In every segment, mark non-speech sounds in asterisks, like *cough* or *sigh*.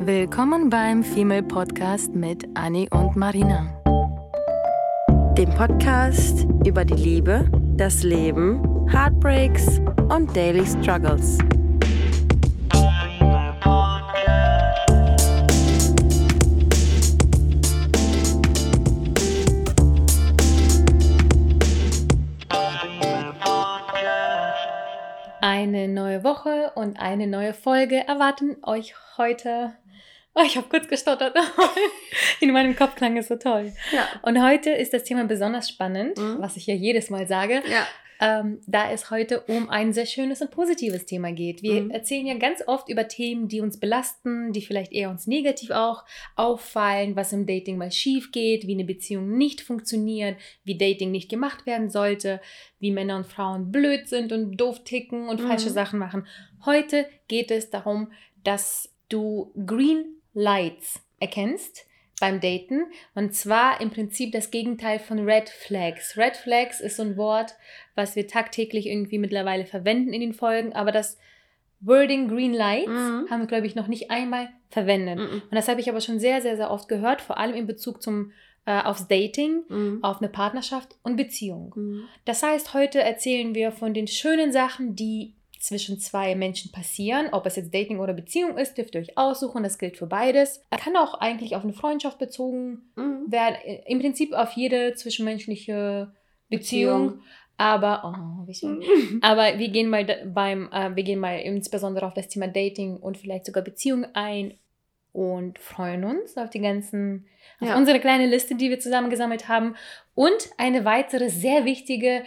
Willkommen beim Female Podcast mit Annie und Marina. Dem Podcast über die Liebe, das Leben, Heartbreaks und Daily Struggles. Eine neue Woche und eine neue Folge erwarten euch heute. Oh, ich habe kurz gestottert. *laughs* In meinem Kopf klang es so toll. Ja. Und heute ist das Thema besonders spannend, Mhm. was ich ja jedes Mal sage, Ja. ähm, da es heute um ein sehr schönes und positives Thema geht. Wir Mhm. erzählen ja ganz oft über Themen, die uns belasten, die vielleicht eher uns negativ auch auffallen, was im Dating mal schief geht, wie eine Beziehung nicht funktioniert, wie Dating nicht gemacht werden sollte, wie Männer und Frauen blöd sind und doof ticken und Mhm. falsche Sachen machen. Heute geht es darum, dass du Green Lights erkennst beim Daten. Und zwar im Prinzip das Gegenteil von Red Flags. Red Flags ist so ein Wort, was wir tagtäglich irgendwie mittlerweile verwenden in den Folgen, aber das Wording Green Lights Mhm. haben wir, glaube ich, noch nicht einmal verwendet. Mhm. Und das habe ich aber schon sehr, sehr, sehr oft gehört, vor allem in Bezug zum, äh, aufs Dating, Mhm. auf eine Partnerschaft und Beziehung. Mhm. Das heißt, heute erzählen wir von den schönen Sachen, die zwischen zwei Menschen passieren. Ob es jetzt Dating oder Beziehung ist, dürft ihr euch aussuchen. Das gilt für beides. Kann auch eigentlich auf eine Freundschaft bezogen Mhm. werden. Im Prinzip auf jede zwischenmenschliche Beziehung. Beziehung. Aber, oh, wie schön. Mhm. Aber wir gehen mal beim, äh, wir gehen mal insbesondere auf das Thema Dating und vielleicht sogar Beziehung ein und freuen uns auf die ganzen, auf Ja. unsere kleine Liste, die wir zusammengesammelt haben. Und eine weitere sehr wichtige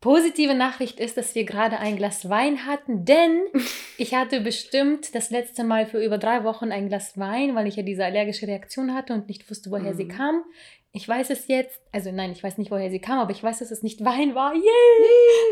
positive Nachricht ist, dass wir gerade ein Glas Wein hatten, denn *laughs* ich hatte bestimmt das letzte Mal für über drei Wochen ein Glas Wein, weil ich ja diese allergische Reaktion hatte und nicht wusste, woher sie Mhm. kam. Ich weiß es jetzt, also nein, ich weiß nicht, woher sie kam, aber ich weiß, dass es nicht Wein war. Yay!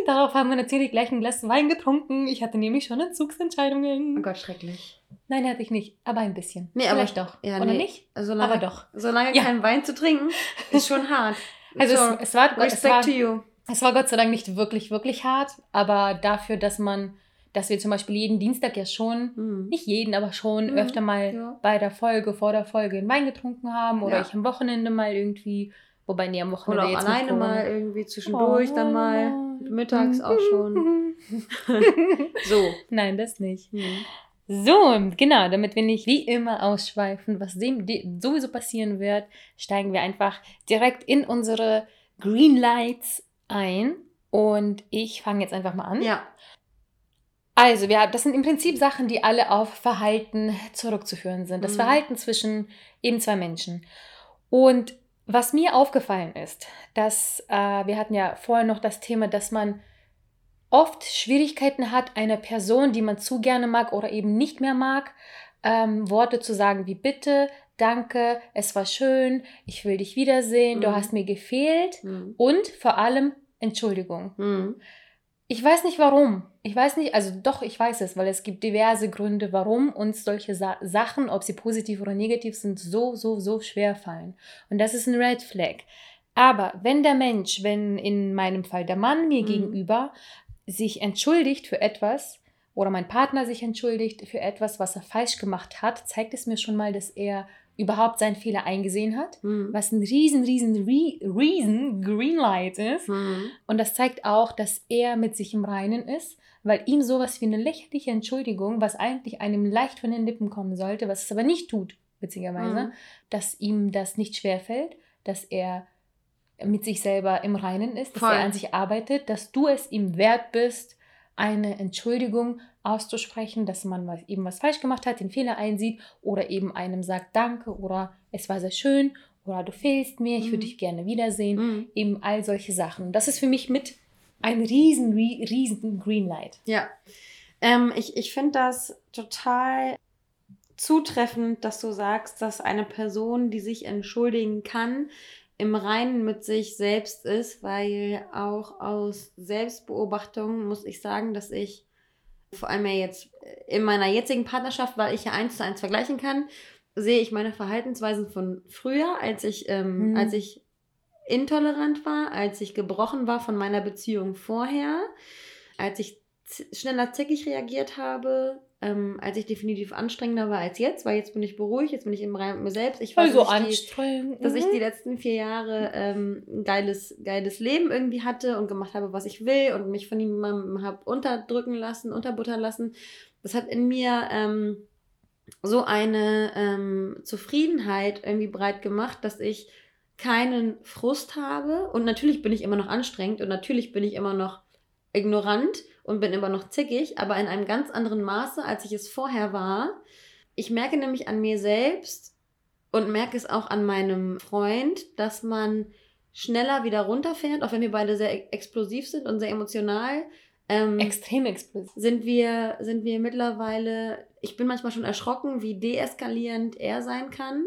Darauf haben wir natürlich gleich ein Glas Wein getrunken. Ich hatte nämlich schon Entzugsentscheidungen. Oh Gott, schrecklich. Nein, hatte ich nicht, aber ein bisschen. Nee, aber- Vielleicht doch. ja, Oder nee. nicht? Solange, Aber doch. Solange Ja. kein Wein zu trinken, ist schon hart. *laughs* Also so, es, es, war, es, respect war, to you. Es war Gott sei Dank nicht wirklich, wirklich hart, aber dafür, dass man, dass wir zum Beispiel jeden Dienstag ja schon, Mhm. nicht jeden, aber schon Mhm, öfter mal ja. bei der Folge, vor der Folge einen Wein getrunken haben oder Ja. ich am Wochenende mal irgendwie, wobei nee, am Wochenende Oder auch jetzt alleine mal irgendwie zwischendurch, dann mal Oh. mittags auch schon. *laughs* So. Nein, das nicht. Mhm. So, genau, damit wir nicht wie immer ausschweifen, was dem, de, sowieso passieren wird, steigen wir einfach direkt in unsere Green Lights ein. Und ich fange jetzt einfach mal an. Ja. Also, wir, das sind im Prinzip Sachen, die alle auf Verhalten zurückzuführen sind. Das Mhm. Verhalten zwischen eben zwei Menschen. Und was mir aufgefallen ist, dass äh, wir hatten ja vorher noch das Thema, dass man oft Schwierigkeiten hat, einer Person, die man zu gerne mag oder eben nicht mehr mag, ähm, Worte zu sagen wie bitte, danke, es war schön, ich will dich wiedersehen, du Mhm. hast mir gefehlt Mhm. und vor allem Entschuldigung. Mhm. Ich weiß nicht warum. Ich weiß nicht, also doch, ich weiß es, weil es gibt diverse Gründe, warum uns solche Sa Sachen, ob sie positiv oder negativ sind, so, so, so schwer fallen. Und das ist ein Red Flag. Aber wenn der Mensch, wenn in meinem Fall der Mann mir Mhm. gegenüber sich entschuldigt für etwas oder mein Partner sich entschuldigt für etwas, was er falsch gemacht hat, zeigt es mir schon mal, dass er überhaupt seinen Fehler eingesehen hat, Mhm. was ein riesen, riesen, re riesen Greenlight ist. Mhm. Und das zeigt auch, dass er mit sich im Reinen ist, weil ihm sowas wie eine lächerliche Entschuldigung, was eigentlich einem leicht von den Lippen kommen sollte, was es aber nicht tut, witzigerweise, Mhm. dass ihm das nicht schwerfällt, dass er mit sich selber im Reinen ist, dass Voll. er an sich arbeitet, dass du es ihm wert bist, eine Entschuldigung auszusprechen, dass man was, eben was falsch gemacht hat, den Fehler einsieht oder eben einem sagt Danke oder es war sehr schön oder du fehlst mir, ich würde Mhm. dich gerne wiedersehen Mhm. eben all solche Sachen. Das ist für mich mit ein riesen, rie- riesen Greenlight. Ja. Ähm, ich ich finde das total zutreffend, dass du sagst, dass eine Person, die sich entschuldigen kann, im Reinen mit sich selbst ist, weil auch aus Selbstbeobachtung muss ich sagen, dass ich vor allem ja jetzt in meiner jetzigen Partnerschaft, weil ich ja eins zu eins vergleichen kann, sehe ich meine Verhaltensweisen von früher, als ich, ähm, Mhm. als ich intolerant war, als ich gebrochen war von meiner Beziehung vorher, als ich schneller zickig reagiert habe, ähm, als ich definitiv anstrengender war als jetzt, weil jetzt bin ich beruhigt, jetzt bin ich im Reim mit mir selbst. Ich weiß, Also dass, ich die, anstrengend. dass ich mhm. die letzten vier Jahre ähm, ein geiles, geiles Leben irgendwie hatte und gemacht habe, was ich will und mich von niemandem habe unterdrücken lassen, unterbuttern lassen. Das hat in mir ähm, so eine ähm, Zufriedenheit irgendwie breit gemacht, dass ich keinen Frust habe. Und natürlich bin ich immer noch anstrengend und natürlich bin ich immer noch ignorant und bin immer noch zickig, aber in einem ganz anderen Maße, als ich es vorher war. Ich merke nämlich an mir selbst und merke es auch an meinem Freund, dass man schneller wieder runterfährt, auch wenn wir beide sehr e- explosiv sind und sehr emotional. Ähm, Extrem explosiv. sind wir, sind wir mittlerweile, ich bin manchmal schon erschrocken, wie deeskalierend er sein kann,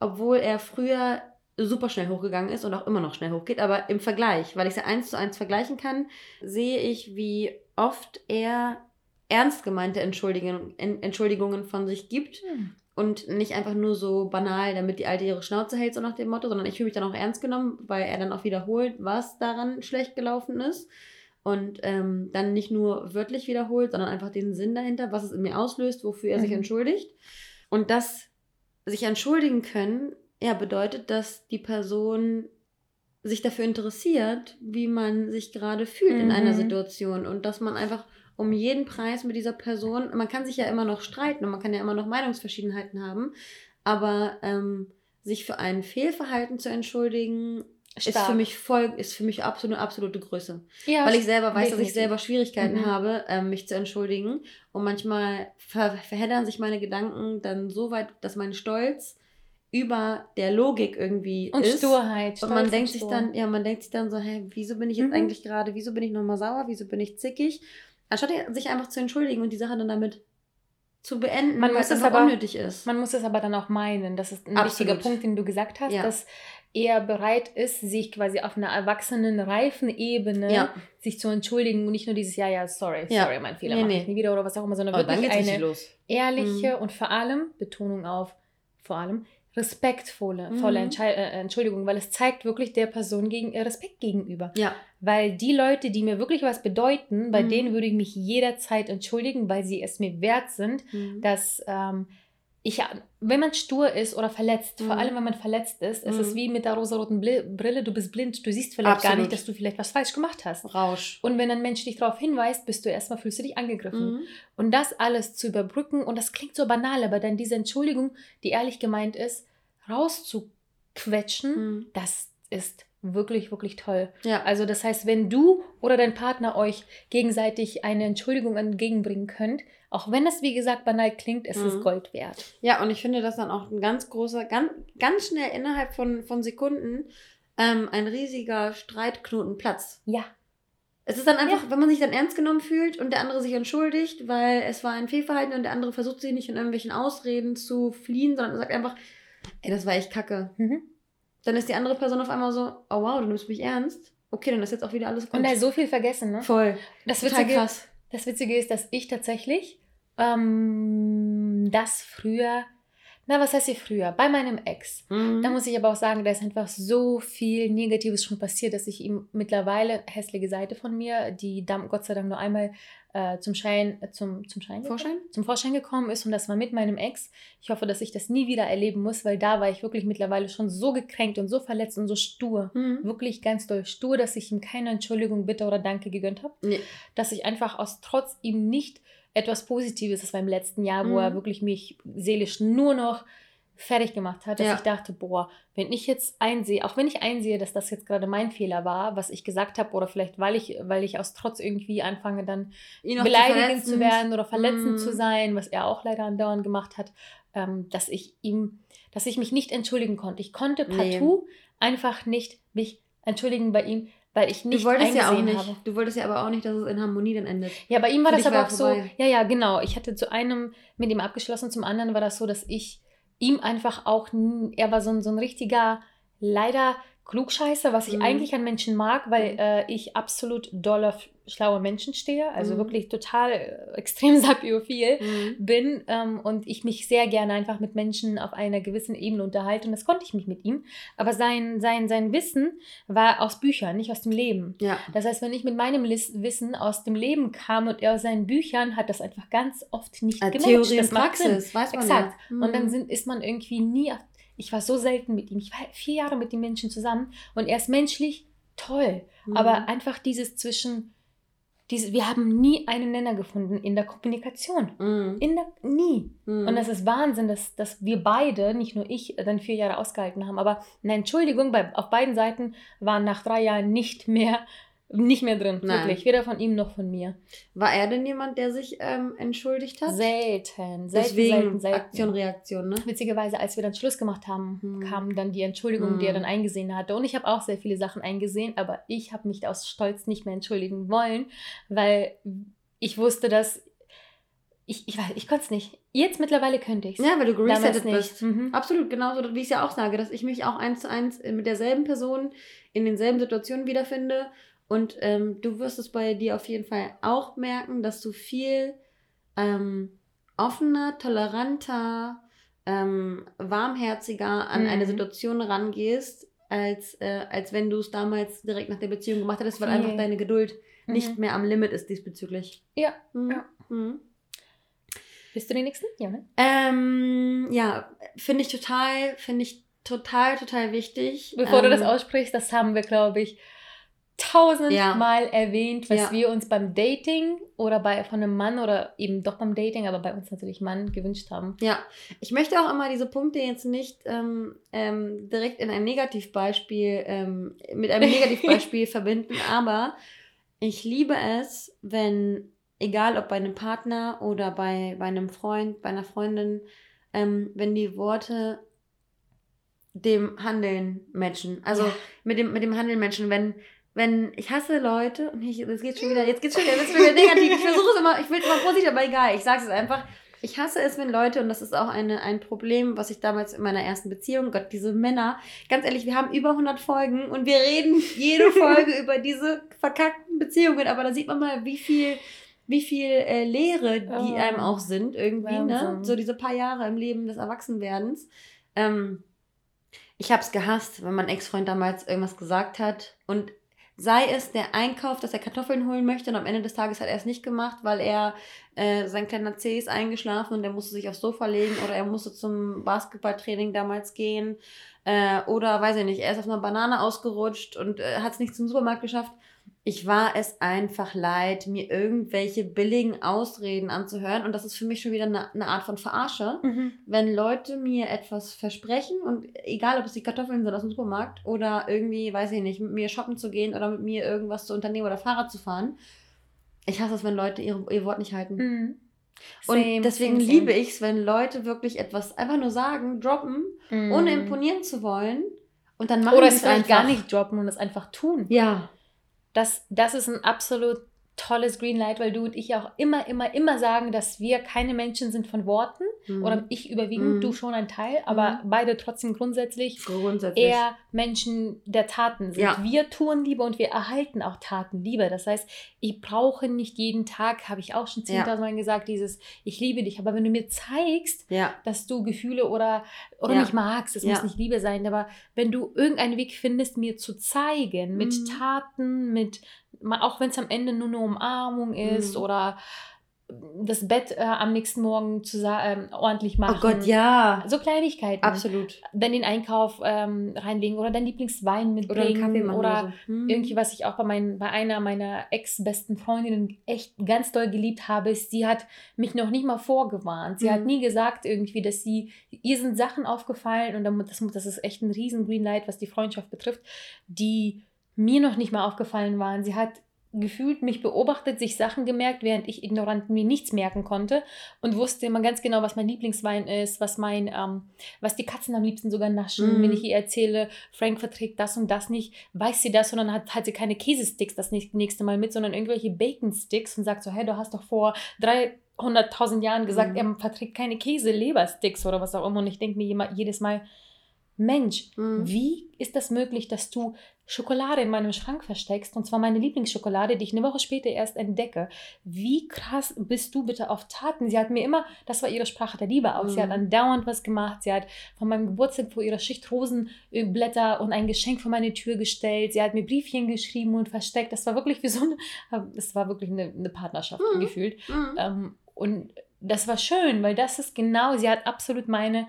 obwohl er früher super schnell hochgegangen ist und auch immer noch schnell hochgeht. Aber im Vergleich, weil ich sie eins zu eins vergleichen kann, sehe ich, wie oft er ernst gemeinte Entschuldigungen, En- Entschuldigungen von sich gibt Hm. und nicht einfach nur so banal, damit die Alte ihre Schnauze hält, so nach dem Motto, sondern ich fühle mich dann auch ernst genommen, weil er dann auch wiederholt, was daran schlecht gelaufen ist. Und ähm, dann nicht nur wörtlich wiederholt, sondern einfach den Sinn dahinter, was es in mir auslöst, wofür er sich Mhm. entschuldigt. Und das sich entschuldigen können, ja, bedeutet, dass die Person sich dafür interessiert, wie man sich gerade fühlt in einer Mhm. Situation und dass man einfach um jeden Preis mit dieser Person, man kann sich ja immer noch streiten und man kann ja immer noch Meinungsverschiedenheiten haben, aber ähm, sich für ein Fehlverhalten zu entschuldigen, ist für mich voll, ist für mich absolut absolute Größe. Ja, Weil ich selber weiß, dass ich selber Schwierigkeiten Mhm. habe, ähm, mich zu entschuldigen. Und manchmal ver verheddern sich meine Gedanken dann so weit, dass mein Stolz über der Logik irgendwie Und ist. Sturheit. Und man Stolz denkt und sich dann, ja, man denkt sich dann so, hä, wieso bin ich jetzt Mhm. eigentlich gerade, wieso bin ich nochmal sauer, wieso bin ich zickig? Anstatt sich einfach zu entschuldigen und die Sache dann damit zu beenden, Man weil muss es aber- unnötig ist. Man muss es aber dann auch meinen. Das ist ein Absolut. wichtiger Punkt, den du gesagt hast, Ja. dass er bereit ist, sich quasi auf einer erwachsenen, reifen Ebene ja, sich zu entschuldigen und nicht nur dieses Ja, ja, sorry, Ja. sorry, mein Fehler, Nee, nee. ich nie wieder oder was auch immer, sondern dann wirklich eine ehrliche Mhm. und vor allem, Betonung auf vor allem, respektvolle volle Mhm. Entschei äh, Entschuldigung, weil es zeigt wirklich der Person gegen, äh, Respekt gegenüber. Ja, Weil die Leute, die mir wirklich was bedeuten, bei Mhm. denen würde ich mich jederzeit entschuldigen, weil sie es mir wert sind, Mhm. dass ähm, ich, wenn man stur ist oder verletzt, vor Mhm. allem wenn man verletzt ist, ist es Mhm. wie mit der rosaroten Brille, du bist blind, du siehst vielleicht gar Absolut. nicht, dass du vielleicht was falsch gemacht hast. Rausch. Und wenn ein Mensch dich darauf hinweist, bist du erstmal, fühlst du dich angegriffen. Mhm. Und das alles zu überbrücken, und das klingt so banal, aber dann diese Entschuldigung, die ehrlich gemeint ist, rauszuquetschen, Mhm. das ist wirklich, wirklich toll. Ja, Also das heißt, wenn du oder dein Partner euch gegenseitig eine Entschuldigung entgegenbringen könnt, auch wenn es wie gesagt banal klingt, es ist Mhm. Gold wert. Ja, und ich finde das dann auch ein ganz großer, ganz, ganz schnell innerhalb von, von Sekunden ähm, ein riesiger Streitknoten Platz. Ja. Es ist dann einfach, wenn man sich dann ernst genommen fühlt und der andere sich entschuldigt, weil es war ein Fehlverhalten und der andere versucht sich nicht in irgendwelchen Ausreden zu fliehen, sondern sagt einfach, ey, das war echt kacke. Mhm. Dann ist die andere Person auf einmal so, oh wow, du nimmst mich ernst. Okay, dann ist jetzt auch wieder alles gut. Und da ist so viel vergessen, ne? Voll. Das Total Witzige, krass. das Witzige ist, dass ich tatsächlich ähm, das früher, na was heißt hier früher, bei meinem Ex, Mhm. Da muss ich aber auch sagen, da ist einfach so viel Negatives schon passiert, dass ich ihm mittlerweile hässliche Seite von mir, die Gott sei Dank nur einmal äh, zum Schein, äh, zum, zum Schein Vorschein? zum Vorschein gekommen ist und das war mit meinem Ex. Ich hoffe, dass ich das nie wieder erleben muss, weil da war ich wirklich mittlerweile schon so gekränkt und so verletzt und so stur. Mhm. Wirklich ganz doll stur, dass ich ihm keine Entschuldigung, Bitte oder Danke gegönnt habe. Nee. Dass ich einfach aus Trotz ihm nicht etwas Positives, das war im letzten Jahr, wo er Mhm. wirklich mich seelisch nur noch fertig gemacht hat, dass Ja. ich dachte, boah, wenn ich jetzt einsehe, auch wenn ich einsehe, dass das jetzt gerade mein Fehler war, was ich gesagt habe, oder vielleicht weil ich, weil ich aus Trotz irgendwie anfange, dann beleidigend zu verletzen. werden oder verletzend Mm. zu sein, was er auch leider andauernd gemacht hat, ähm, dass ich ihm, dass ich mich nicht entschuldigen konnte. Ich konnte Nee. partout einfach nicht mich entschuldigen bei ihm, weil ich nicht Du wolltest ja auch nicht. habe. Du wolltest ja aber auch nicht, dass es in Harmonie dann endet. Ja, bei ihm war Für das aber war auch ja so, vorbei. ja, ja, genau. Ich hatte zu einem mit ihm abgeschlossen, zum anderen war das so, dass ich ihm einfach auch, er war so ein, so ein richtiger, leider Klugscheißer, was ich Mhm. eigentlich an Menschen mag, weil Mhm. äh, ich absolut doll auf schlaue Menschen stehe, also Mhm. wirklich total äh, extrem *laughs* sapiophil Mhm. bin ähm, und ich mich sehr gerne einfach mit Menschen auf einer gewissen Ebene unterhalte und das konnte ich mich mit ihm. Aber sein, sein, sein Wissen war aus Büchern, nicht aus dem Leben. Ja. Das heißt, wenn ich mit meinem Lis- Wissen aus dem Leben kam und er aus seinen Büchern, hat das einfach ganz oft nicht Äh, gematcht. Theorie Das macht Sinn. Praxis, weiß man Exakt. ja. Und dann Mhm. sind, ist man irgendwie nie. auf- Ich war so selten mit ihm. Ich war vier Jahre mit den Menschen zusammen und er ist menschlich toll. Mhm. Aber einfach dieses zwischen. Diese, wir haben nie einen Nenner gefunden in der Kommunikation. Mhm. In der, nie. Mhm. Und das ist Wahnsinn, dass, dass wir beide, nicht nur ich, dann vier Jahre ausgehalten haben. Aber eine Entschuldigung, bei, auf beiden Seiten waren nach drei Jahren nicht mehr, nicht mehr drin. Nein. Wirklich. Weder von ihm noch von mir. War er denn jemand, der sich ähm, entschuldigt hat? Selten. Selten, Deswegen selten, selten. Aktion, Reaktion, ne? Witzigerweise, als wir dann Schluss gemacht haben, Mhm. kam dann die Entschuldigung, die er Mhm. dann eingesehen hatte. Und ich habe auch sehr viele Sachen eingesehen, aber ich habe mich aus Stolz nicht mehr entschuldigen wollen, weil ich wusste, dass ich, ich weiß, ich konnte es nicht. Jetzt mittlerweile könnte ich es. Ja, weil du geresettet bist. Mhm. Absolut, genauso wie ich es ja auch sage, dass ich mich auch eins zu eins mit derselben Person in denselben Situationen wiederfinde. Und ähm, du wirst es bei dir auf jeden Fall auch merken, dass du viel ähm, offener, toleranter, ähm, warmherziger an Mhm. eine Situation rangehst, als, äh, als wenn du es damals direkt nach der Beziehung gemacht hättest, weil Viel. einfach deine Geduld Mhm. nicht mehr am Limit ist diesbezüglich. Ja, Mhm. ja. Mhm. Bist du den nächsten? Ja, ne? Ähm, ja, finde ich total, finde ich total, total wichtig. Bevor ähm, du das aussprichst, das haben wir, glaube ich, tausendmal erwähnt, was Ja. wir uns beim Dating oder bei von einem Mann oder eben doch beim Dating, aber bei uns natürlich Mann gewünscht haben. Ja, ich möchte auch immer diese Punkte jetzt nicht ähm, ähm, direkt in ein Negativbeispiel, ähm, mit einem *laughs* Negativbeispiel verbinden, aber ich liebe es, wenn, egal ob bei einem Partner oder bei, bei einem Freund, bei einer Freundin, ähm, wenn die Worte dem Handeln matchen. Also Ja. mit dem, mit dem Handeln matchen, wenn, wenn, ich hasse Leute, und ich, das geht schon wieder, jetzt geht's schon wieder, schon *laughs* wieder negativ. Ich versuche es immer, ich will immer positiv, aber egal, ich sage es einfach. Ich hasse es, wenn Leute, und das ist auch eine, ein Problem, was ich damals in meiner ersten Beziehung, Gott, diese Männer, ganz ehrlich, wir haben über 100 Folgen und wir reden jede *laughs* Folge über diese verkackten Beziehungen, aber da sieht man mal, wie viel, wie viel äh, Lehre die Oh. einem auch sind, irgendwie, ne? Wahnsinn. So diese paar Jahre im Leben des Erwachsenwerdens. Ähm, ich habe es gehasst, wenn mein Ex-Freund damals irgendwas gesagt hat und sei es der Einkauf, dass er Kartoffeln holen möchte und am Ende des Tages hat er es nicht gemacht, weil er äh, sein kleiner C ist eingeschlafen und er musste sich aufs Sofa legen oder er musste zum Basketballtraining damals gehen äh, oder weiß ich nicht, er ist auf einer Banane ausgerutscht und äh, hat es nicht zum Supermarkt geschafft. Ich war es einfach leid, mir irgendwelche billigen Ausreden anzuhören und das ist für mich schon wieder eine, eine Art von Verarsche wenn Leute mir etwas versprechen und egal, ob es die Kartoffeln sind aus dem Supermarkt oder irgendwie, weiß ich nicht, mit mir shoppen zu gehen oder mit mir irgendwas zu unternehmen oder Fahrrad zu fahren. Ich hasse es, wenn Leute ihre, ihr Wort nicht halten. Mhm. Und Same, deswegen same, liebe ich es, wenn Leute wirklich etwas einfach nur sagen, droppen, Mhm. ohne imponieren zu wollen. Und dann machen Oder sie es einfach. gar nicht droppen und es einfach tun. Ja. Das, das ist ein absolut tolles Greenlight, weil du und ich auch immer, immer, immer sagen, dass wir keine Menschen sind von Worten. Mhm. Oder ich überwiegend, Mhm. du schon ein Teil, aber beide trotzdem grundsätzlich grundsätzlich. eher Menschen der Taten sind. Ja. Wir tun Liebe und wir erhalten auch Tatenliebe. Das heißt, ich brauche nicht jeden Tag, habe ich auch schon 10.000 Mal gesagt, dieses Ich liebe dich. Aber wenn du mir zeigst, ja. dass du Gefühle oder, oder Ja. mich magst, es Ja. muss nicht Liebe sein, aber wenn du irgendeinen Weg findest, mir zu zeigen, mit Mhm. Taten, mit, auch wenn es am Ende nur eine Umarmung ist Mhm. oder das Bett äh, am nächsten Morgen zu, ähm, ordentlich machen. Oh Gott, ja. So Kleinigkeiten Absolut. dann den Einkauf ähm, reinlegen oder deinen Lieblingswein Oder mitbringen einen Kaffee machen oder oder so. Mhm. irgendwie, was ich auch bei, meinen, bei einer meiner ex-besten Freundinnen echt ganz doll geliebt habe, ist, sie hat mich noch nicht mal vorgewarnt. Sie hat Mhm. nie gesagt irgendwie, dass sie, ihr sind Sachen aufgefallen und das, das ist echt ein riesen Greenlight, was die Freundschaft betrifft, die mir noch nicht mal aufgefallen waren. Sie hat gefühlt mich beobachtet, sich Sachen gemerkt, während ich ignorant mir nichts merken konnte und wusste immer ganz genau, was mein Lieblingswein ist, was mein, ähm, was die Katzen am liebsten sogar naschen. Mhm. Wenn ich ihr erzähle, Frank verträgt das und das nicht, weiß sie das und dann hat, hat sie keine Käsesticks das nächste Mal mit, sondern irgendwelche Bacon-Sticks und sagt so, hey, du hast doch vor 300.000 Jahren gesagt, Mhm. er verträgt keine Käse, Lebersticks oder was auch immer. Und ich denke mir jedes Mal, Mensch, mhm. wie ist das möglich, dass du Schokolade in meinem Schrank versteckst, und zwar meine Lieblingsschokolade, die ich eine Woche später erst entdecke. Wie krass bist du bitte auf Taten? Sie hat mir immer, das war ihre Sprache der Liebe auch, mhm. sie hat mhm. andauernd was gemacht, sie hat von meinem Geburtstag vor ihrer Schicht Rosenblätter und ein Geschenk vor meine Tür gestellt, sie hat mir Briefchen geschrieben und versteckt. Das war wirklich wie so eine, *laughs* das war wirklich eine, eine Partnerschaft mhm. gefühlt. Mhm. Ähm, und das war schön, weil das ist genau, sie hat absolut meine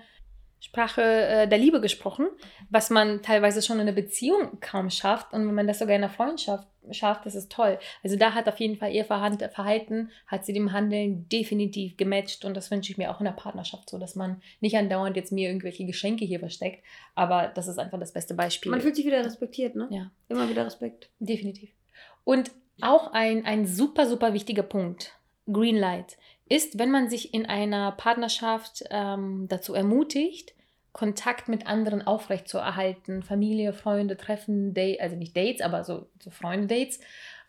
Sprache äh, der Liebe gesprochen, was man teilweise schon in einer Beziehung kaum schafft. Und wenn man das sogar in einer Freundschaft schafft, das ist toll. Also da hat auf jeden Fall ihr Verhalten, hat sie dem Handeln definitiv gematcht. Und das wünsche ich mir auch in der Partnerschaft so, dass man nicht andauernd jetzt mir irgendwelche Geschenke hier versteckt. Aber das ist einfach das beste Beispiel. Man fühlt sich wieder respektiert, ne? Ja. Immer wieder Respekt. Definitiv. Und auch ein, ein super, super wichtiger Punkt. Greenlight ist, wenn man sich in einer Partnerschaft ähm, dazu ermutigt, Kontakt mit anderen aufrechtzuerhalten, Familie, Freunde treffen, Date, also nicht Dates, aber so, so Freunde-Dates.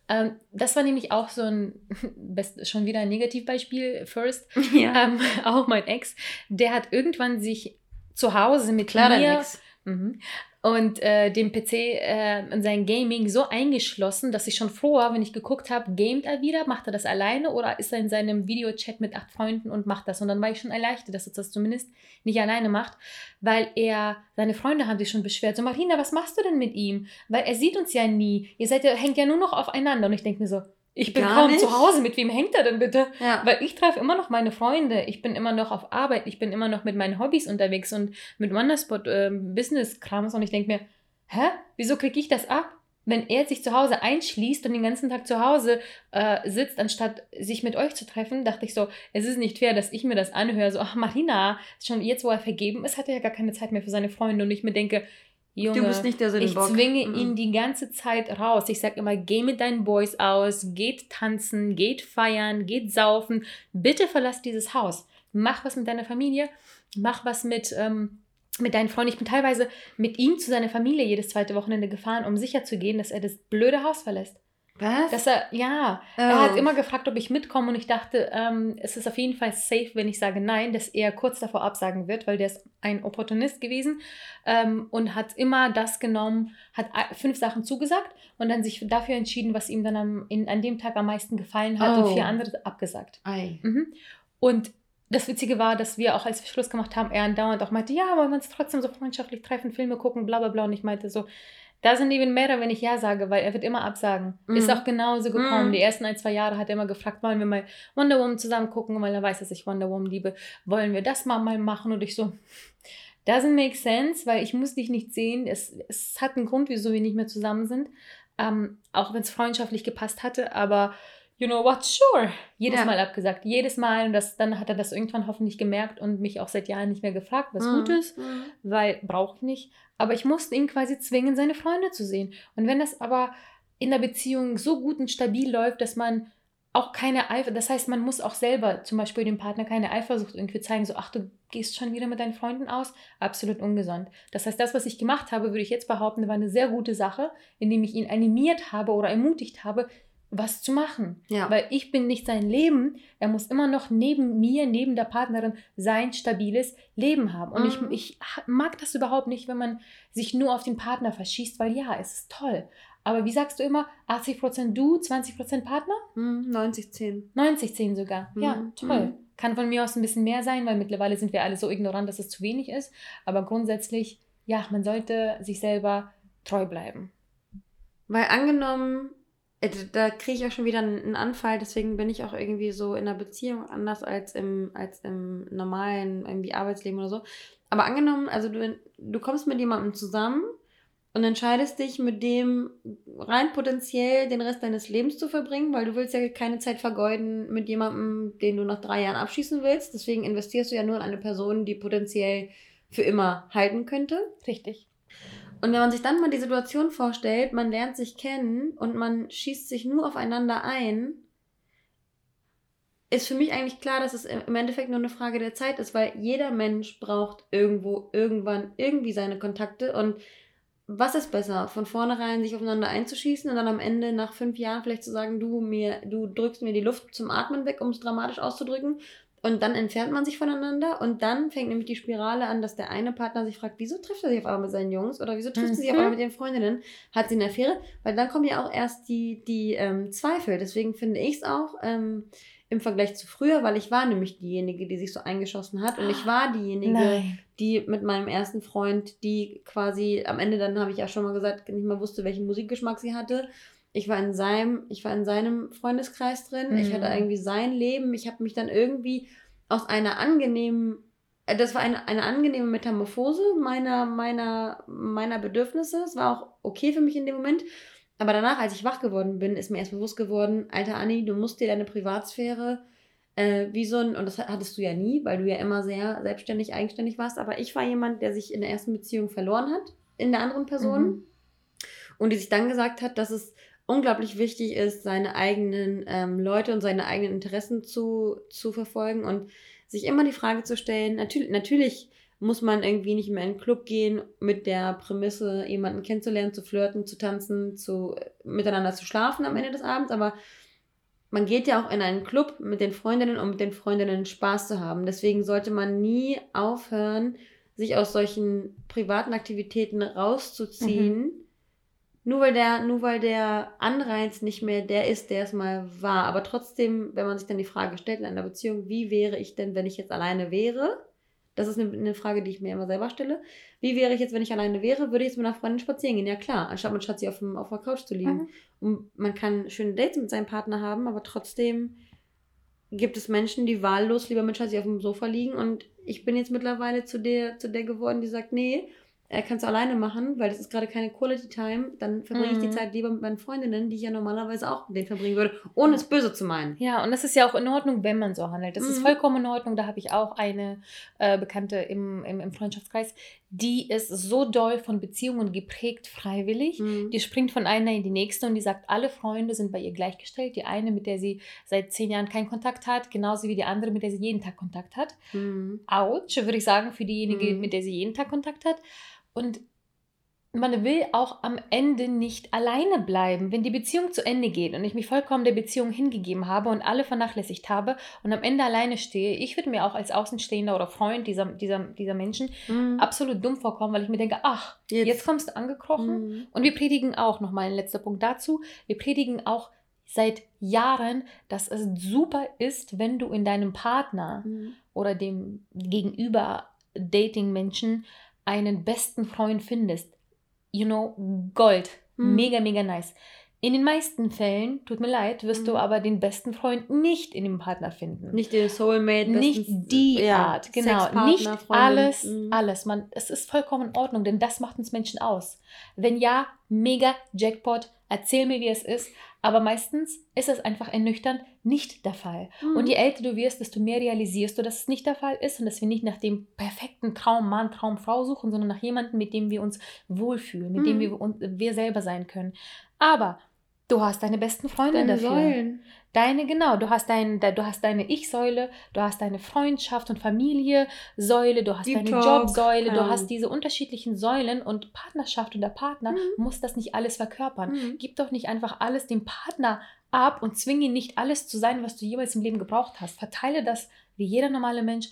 Ähm, das war nämlich auch so ein, *laughs* best, schon wieder ein Negativbeispiel, First, *laughs* ja. ähm, auch mein Ex, der hat irgendwann sich zu Hause mit Klar, mir, mhm, und äh, dem PC äh, in sein Gaming so eingeschlossen, dass ich schon froh war, wenn ich geguckt habe, gamet er wieder, macht er das alleine oder ist er in seinem Videochat mit acht Freunden und macht das? Und dann war ich schon erleichtert, dass er das zumindest nicht alleine macht, weil er, seine Freunde haben sich schon beschwert, so Marina, was machst du denn mit ihm? Weil er sieht uns ja nie, ihr seid ja, hängt ja nur noch aufeinander und ich denke mir so, ich bin Gar kaum nicht. zu Hause. Mit wem hängt er denn bitte? Ja. Weil ich treffe immer noch meine Freunde. Ich bin immer noch auf Arbeit. Ich bin immer noch mit meinen Hobbys unterwegs und mit Wonderspot äh, Business-Krams. Und ich denke mir, hä? Wieso kriege ich das ab? Wenn er sich zu Hause einschließt und den ganzen Tag zu Hause äh, sitzt, anstatt sich mit euch zu treffen, dachte ich so, es ist nicht fair, dass ich mir das anhöre. So, ach, Marina, schon jetzt, wo er vergeben ist, hat er ja gar keine Zeit mehr für seine Freunde. Und ich mir denke, Junge, du bist nicht der Sündenbock. Ich zwinge mhm. ihn die ganze Zeit raus. Ich sage immer, geh mit deinen Boys aus, geht tanzen, geht feiern, geht saufen. Bitte verlass dieses Haus. Mach was mit deiner Familie, mach was mit, ähm, mit deinen Freunden. Ich bin teilweise mit ihm zu seiner Familie jedes zweite Wochenende gefahren, um sicher zu gehen, dass er das blöde Haus verlässt. Was? Dass er, ja, oh. er hat oh. immer gefragt, ob ich mitkomme und ich dachte, ähm, es ist auf jeden Fall safe, wenn ich sage nein, dass er kurz davor absagen wird, weil der ist ein Opportunist gewesen ähm, und hat immer das genommen, hat fünf Sachen zugesagt und dann sich dafür entschieden, was ihm dann am, in, an dem Tag am meisten gefallen hat oh. und vier andere abgesagt. Mhm. Und das Witzige war, dass wir auch, als wir Schluss gemacht haben, er andauernd auch meinte, ja, wollen wir uns trotzdem so freundschaftlich treffen, Filme gucken, bla bla bla. Und ich meinte so, da sind eben mehrere, wenn ich Ja sage, weil er wird immer absagen. Mhm. Ist auch genauso gekommen. Mhm. Die ersten ein, zwei Jahre hat er immer gefragt, wollen wir mal Wonder Woman zusammen gucken, weil er weiß, dass ich Wonder Woman liebe. Wollen wir das mal, mal machen? Und ich so, doesn't make sense, weil ich muss dich nicht sehen. Es, es hat einen Grund, wieso wir nicht mehr zusammen sind. Ähm, auch wenn es freundschaftlich gepasst hatte, aber you know what, sure. Jedes ja. Mal abgesagt, jedes Mal. Und das, dann hat er das irgendwann hoffentlich gemerkt und mich auch seit Jahren nicht mehr gefragt, was mhm. gut ist, mhm. weil braucht nicht. Aber ich musste ihn quasi zwingen, seine Freunde zu sehen. Und wenn das aber in der Beziehung so gut und stabil läuft, dass man auch keine Eifersucht, das heißt, man muss auch selber zum Beispiel dem Partner keine Eifersucht irgendwie zeigen, so, ach, du gehst schon wieder mit deinen Freunden aus, absolut ungesund. Das heißt, das, was ich gemacht habe, würde ich jetzt behaupten, war eine sehr gute Sache, indem ich ihn animiert habe oder ermutigt habe, was zu machen. Ja. Weil ich bin nicht sein Leben. Er muss immer noch neben mir, neben der Partnerin sein stabiles Leben haben. Und mhm. ich, ich mag das überhaupt nicht, wenn man sich nur auf den Partner verschießt, weil ja, es ist toll. Aber wie sagst du immer, 80% du, 20% Partner? Mhm, 90-10. 90-10 sogar. Mhm. Ja, toll. Mhm. Kann von mir aus ein bisschen mehr sein, weil mittlerweile sind wir alle so ignorant, dass es zu wenig ist. Aber grundsätzlich, ja, man sollte sich selber treu bleiben. Weil angenommen, da kriege ich auch schon wieder einen Anfall, deswegen bin ich auch irgendwie so in einer Beziehung anders als im, als im normalen irgendwie Arbeitsleben oder so. Aber angenommen, also du, du kommst mit jemandem zusammen und entscheidest dich mit dem rein potenziell den Rest deines Lebens zu verbringen, weil du willst ja keine Zeit vergeuden mit jemandem, den du nach drei Jahren abschießen willst. Deswegen investierst du ja nur in eine Person, die potenziell für immer halten könnte. Richtig. Und wenn man sich dann mal die Situation vorstellt, man lernt sich kennen und man schießt sich nur aufeinander ein, ist für mich eigentlich klar, dass es im Endeffekt nur eine Frage der Zeit ist, weil jeder Mensch braucht irgendwo, irgendwann, irgendwie seine Kontakte. Und was ist besser, von vornherein sich aufeinander einzuschießen und dann am Ende nach fünf Jahren vielleicht zu sagen, du mir, du drückst mir die Luft zum Atmen weg, um es dramatisch auszudrücken, und dann entfernt man sich voneinander und dann fängt nämlich die Spirale an, dass der eine Partner sich fragt, wieso trifft er sich auf einmal mit seinen Jungs oder wieso trifft mhm. er sich auf einmal mit den Freundinnen? Hat sie eine Affäre? Weil dann kommen ja auch erst die, die ähm, Zweifel. Deswegen finde ich es auch ähm, im Vergleich zu früher, weil ich war nämlich diejenige, die sich so eingeschossen hat und ich war diejenige, Nein. die mit meinem ersten Freund, die quasi am Ende dann habe ich ja schon mal gesagt, nicht mal wusste, welchen Musikgeschmack sie hatte ich war in seinem, ich war in seinem Freundeskreis drin, mhm. ich hatte mhm. irgendwie sein Leben, ich habe mich dann irgendwie aus einer angenehmen, äh, das war eine, eine angenehme Metamorphose meiner, meiner, meiner Bedürfnisse. Es war auch okay für mich in dem Moment. Aber danach, als ich wach geworden bin, ist mir erst bewusst geworden, alter Anni, du musst dir deine Privatsphäre äh, wie so ein, und das hattest du ja nie, weil du ja immer sehr selbstständig, eigenständig warst, aber ich war jemand, der sich in der ersten Beziehung verloren hat in der anderen Person mhm. und die sich dann gesagt hat, dass es unglaublich wichtig ist, seine eigenen ähm, Leute und seine eigenen Interessen zu, zu verfolgen und sich immer die Frage zu stellen, natürlich, natürlich muss man irgendwie nicht mehr in einen Club gehen mit der Prämisse, jemanden kennenzulernen, zu flirten, zu tanzen, zu miteinander zu schlafen am Ende des Abends, aber man geht ja auch in einen Club mit den Freundinnen, um mit den Freundinnen Spaß zu haben. Deswegen sollte man nie aufhören, sich aus solchen privaten Aktivitäten rauszuziehen, mhm. Nur weil der, nur weil der Anreiz nicht mehr der ist, der es mal war. Aber trotzdem, wenn man sich dann die Frage stellt in einer Beziehung, wie wäre ich denn, wenn ich jetzt alleine wäre? Das ist eine, eine Frage, die ich mir immer selber stelle. Wie wäre ich jetzt, wenn ich alleine wäre? Würde ich jetzt mit einer Freundin spazieren gehen? Ja klar, anstatt mit Schatzi auf, dem, auf der Couch zu liegen. Mhm. Und man kann schöne Dates mit seinem Partner haben, aber trotzdem gibt es Menschen, die wahllos lieber mit Schatzi auf dem Sofa liegen. Und ich bin jetzt mittlerweile zu der, zu der geworden, die sagt, nee, er kann es alleine machen, weil das ist gerade keine Quality Time, dann verbringe mhm. ich die mhm. Zeit lieber mit meinen Freundinnen, die ich ja normalerweise auch mit denen verbringen würde, ohne es böse zu meinen. Ja, und das ist ja auch in Ordnung, wenn man so handelt. Das mhm. ist vollkommen in Ordnung. Da habe ich auch eine äh, Bekannte im, im, im, Freundschaftskreis, die ist so doll von Beziehungen geprägt, freiwillig. Mhm. Die springt von einer in die nächste und die sagt, alle Freunde sind bei ihr gleichgestellt. Die eine, mit der sie seit zehn Jahren keinen Kontakt hat, genauso wie die andere, mit der sie jeden Tag Kontakt hat. Mhm. Autsch, würde ich sagen, für diejenige, mhm. mit der sie jeden Tag Kontakt hat. Und man will auch am Ende nicht alleine bleiben, wenn die Beziehung zu Ende geht und ich mich vollkommen der Beziehung hingegeben habe und alle vernachlässigt habe und am Ende alleine stehe. Ich würde mir auch als Außenstehender oder Freund dieser, dieser, dieser Menschen mhm. absolut dumm vorkommen, weil ich mir denke, ach, jetzt, jetzt kommst du angekrochen. Mhm. Und wir predigen auch, nochmal ein letzter Punkt dazu, wir predigen auch seit Jahren, dass es super ist, wenn du in deinem Partner mhm. oder dem Gegenüber Dating-Menschen einen besten Freund findest, you know, Gold. Mhm. Mega, mega nice. In den meisten Fällen, tut mir leid, wirst mhm. du aber den besten Freund nicht in dem Partner finden. Nicht den Soulmate. Nicht die ja, Art, genau. Nicht alles, mhm. alles. Man, es ist vollkommen in Ordnung, denn das macht uns Menschen aus. Wenn ja, mega Jackpot, erzähl mir, wie es ist. Aber meistens ist es einfach ernüchternd nicht der Fall. Mhm. Und je älter du wirst, desto mehr realisierst du, dass es nicht der Fall ist und dass wir nicht nach dem perfekten Traummann, Traumfrau suchen, sondern nach jemandem, mit dem wir uns wohlfühlen, mit mhm. dem wir, wir selber sein können. Aber Du hast deine besten Freunde deine dafür. Säulen. Deine, genau, du hast, dein, du hast deine Ich-Säule, du hast deine Freundschaft und Familie-Säule, du hast Deep deine Jobsäule, du hast diese unterschiedlichen Säulen und Partnerschaft und der Partner mhm. muss das nicht alles verkörpern. Mhm. Gib doch nicht einfach alles dem Partner ab und zwinge ihn nicht alles zu sein, was du jemals im Leben gebraucht hast. Verteile das wie jeder normale Mensch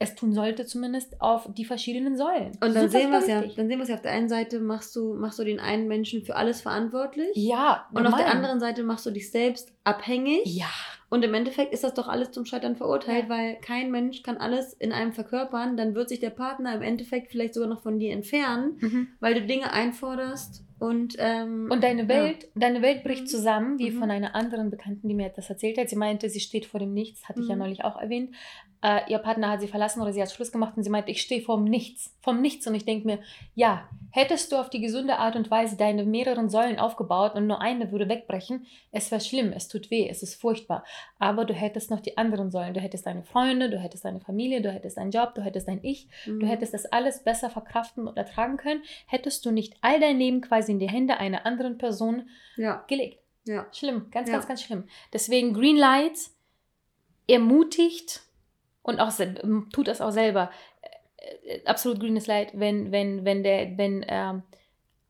es tun sollte, zumindest auf die verschiedenen Säulen. Und dann sehen wir es ja, dann sehen wir es ja auf der einen Seite machst du, machst du den einen Menschen für alles verantwortlich. Ja. Und auf der anderen Seite machst du dich selbst abhängig. Ja. Und im Endeffekt ist das doch alles zum Scheitern verurteilt, ja. weil kein Mensch kann alles in einem verkörpern. Dann wird sich der Partner im Endeffekt vielleicht sogar noch von dir entfernen, mhm. weil du Dinge einforderst und, ähm, und deine Welt, ja. deine Welt bricht zusammen, wie mhm. von einer anderen Bekannten, die mir das erzählt hat. Sie meinte, sie steht vor dem Nichts, hatte mhm. ich ja mhm. neulich auch erwähnt. Äh, ihr Partner hat sie verlassen oder sie hat Schluss gemacht und sie meinte, ich stehe vor dem Nichts, vom Nichts. Und ich denke mir, ja, hättest du auf die gesunde Art und Weise deine mehreren Säulen aufgebaut und nur eine würde wegbrechen, es wäre schlimm, es tut weh, es ist furchtbar. Aber du hättest noch die anderen Säulen. Du hättest deine Freunde, du hättest deine Familie, du hättest deinen Job, du hättest dein Ich, mhm. du hättest das alles besser verkraften und ertragen können, hättest du nicht all dein Leben quasi in die Hände einer anderen Person ja. gelegt. Ja. Schlimm, ganz, ja. ganz, ganz schlimm. Deswegen Green Lights ermutigt und auch tut das auch selber. Äh, äh, absolut grünes Light, wenn, wenn, wenn, der, wenn äh,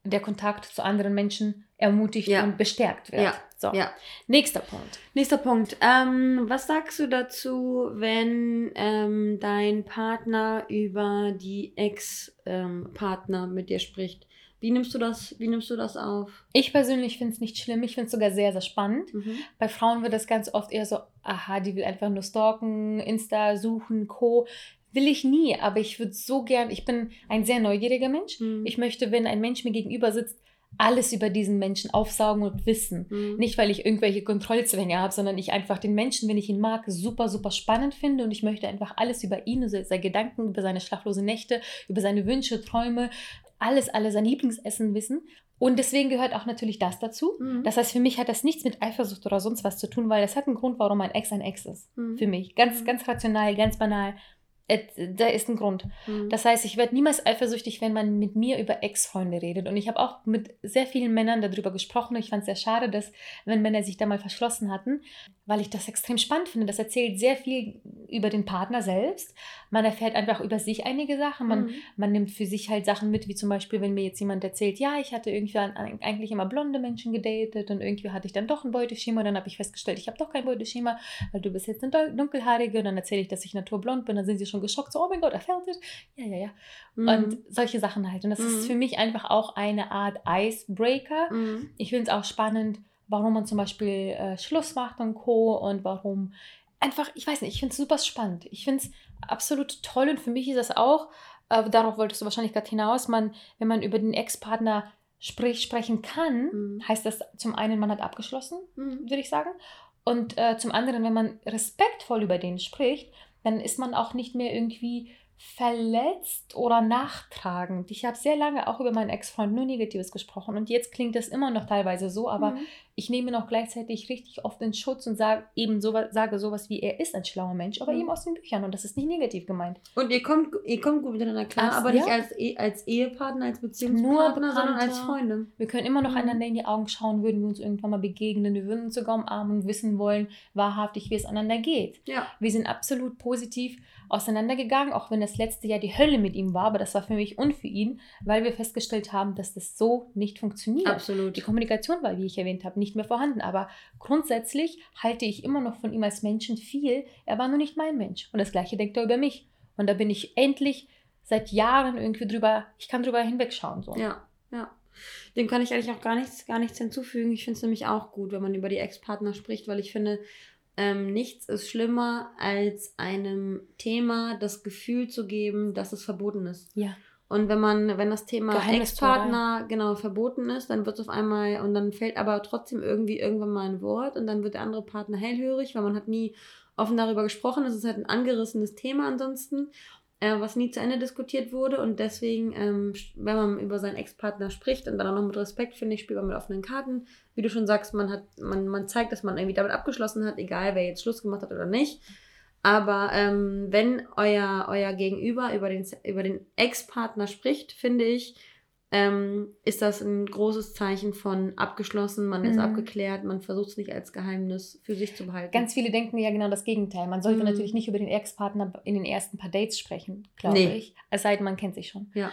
der Kontakt zu anderen Menschen ermutigt Ja. und bestärkt wird. Ja. So. Ja. Nächster Punkt. Nächster Punkt. Ähm, was sagst du dazu, wenn ähm, dein Partner über die Ex-Partner mit dir spricht? Wie nimmst du das, wie nimmst du das auf? Ich persönlich finde es nicht schlimm, ich finde es sogar sehr, sehr spannend. Mhm. Bei Frauen wird das ganz oft eher so, aha, die will einfach nur stalken, Insta suchen, Co. Will ich nie, aber ich würde so gern, ich bin ein sehr neugieriger Mensch. Mhm. Ich möchte, wenn ein Mensch mir gegenüber sitzt, alles über diesen Menschen aufsaugen und wissen. Mhm. Nicht, weil ich irgendwelche Kontrollzwänge habe, sondern ich einfach den Menschen, wenn ich ihn mag, super, super spannend finde und ich möchte einfach alles über ihn, also seine Gedanken, über seine schlaflose Nächte, über seine Wünsche, Träume, alles, alles, sein Lieblingsessen wissen. Und deswegen gehört auch natürlich das dazu. Mhm. Das heißt, für mich hat das nichts mit Eifersucht oder sonst was zu tun, weil das hat einen Grund, warum ein Ex ein Ex ist. Mhm. Für mich. Ganz, Mhm. ganz rational, ganz banal. Et- Da ist ein Grund. Mhm. Das heißt, ich werde niemals eifersüchtig, wenn man mit mir über Ex-Freunde redet. Und ich habe auch mit sehr vielen Männern darüber gesprochen. Ich fand es sehr schade, dass, wenn Männer sich da mal verschlossen hatten, weil ich das extrem spannend finde. Das erzählt sehr viel über den Partner selbst. Man erfährt einfach über sich einige Sachen. Man, Mhm. man nimmt für sich halt Sachen mit, wie zum Beispiel, wenn mir jetzt jemand erzählt, ja, ich hatte irgendwie eigentlich immer blonde Menschen gedatet und irgendwie hatte ich dann doch ein Beuteschema. Dann habe ich festgestellt, ich habe doch kein Beuteschema, weil du bist jetzt eine dun- dunkelhaarige. Und dann erzähle ich, dass ich naturblond bin. Dann sind sie schon geschockt, so, oh mein Gott, I felt it. Ja, ja, ja. Mhm. Und solche Sachen halt. Und das Mhm. ist für mich einfach auch eine Art Icebreaker. Mhm. Ich finde es auch spannend, warum man zum Beispiel äh, Schluss macht und Co. und warum einfach, ich weiß nicht, ich finde es super spannend. Ich finde es absolut toll und für mich ist das auch, äh, darauf wolltest du wahrscheinlich gerade hinaus, man, wenn man über den Ex-Partner sprich, sprechen kann, Mhm. heißt das zum einen, man hat abgeschlossen, Mhm. würde ich sagen. Und äh, zum anderen, wenn man respektvoll über den spricht, dann ist man auch nicht mehr irgendwie verletzt oder nachtragend. Ich habe sehr lange auch über meinen Ex-Freund nur Negatives gesprochen und jetzt klingt das immer noch teilweise so, aber Mhm. Ich nehme noch gleichzeitig richtig oft in Schutz und sage eben so, sage sowas wie, er ist ein schlauer Mensch, aber Mhm. eben aus den Büchern und das ist nicht negativ gemeint. Und ihr kommt, ihr kommt gut miteinander klar, Als- aber nicht ja. als, E- als Ehepartner, als Beziehungspartner, sondern als. Freunde. Wir können immer noch Mhm. einander in die Augen schauen, würden wir uns irgendwann mal begegnen, wir würden uns sogar umarmen und wissen wollen, wahrhaftig, wie es einander geht. Ja. Wir sind absolut positiv auseinandergegangen, auch wenn das letzte Jahr die Hölle mit ihm war, aber das war für mich und für ihn, weil wir festgestellt haben, dass das so nicht funktioniert. Absolut. Die Kommunikation war, wie ich erwähnt habe, nicht mehr vorhanden, aber grundsätzlich halte ich immer noch von ihm als Menschen viel. Er war nur nicht mein Mensch und das gleiche denkt er über mich. Und da bin ich endlich seit Jahren irgendwie drüber, ich kann drüber hinwegschauen. So. Ja, ja. Dem kann ich eigentlich auch gar nichts, gar nichts hinzufügen. Ich finde es nämlich auch gut, wenn man über die Ex-Partner spricht, weil ich finde, ähm, nichts ist schlimmer, als einem Thema das Gefühl zu geben, dass es verboten ist. Ja. Und wenn man, wenn das Thema. Ex-Partner genau verboten ist, dann wird es auf einmal und dann fällt aber trotzdem irgendwie irgendwann mal ein Wort und dann wird der andere Partner hellhörig, weil man hat nie offen darüber gesprochen. Es ist halt ein angerissenes Thema ansonsten, äh, was nie zu Ende diskutiert wurde und deswegen, ähm, wenn man über seinen Ex-Partner spricht und dann auch noch mit Respekt, finde ich, spielt man mit offenen Karten. Wie du schon sagst, man hat, man, man zeigt, dass man irgendwie damit abgeschlossen hat, egal wer jetzt Schluss gemacht hat oder nicht. Aber ähm, wenn euer, euer Gegenüber über den, über den Ex-Partner spricht, finde ich, ähm, ist das ein großes Zeichen von abgeschlossen, man ist Mhm. abgeklärt, man versucht es nicht als Geheimnis für sich zu behalten. Ganz viele denken ja genau das Gegenteil. Man sollte Mhm. natürlich nicht über den Ex-Partner in den ersten paar Dates sprechen, glaube Nee. ich. Es sei denn, man kennt sich schon. Ja.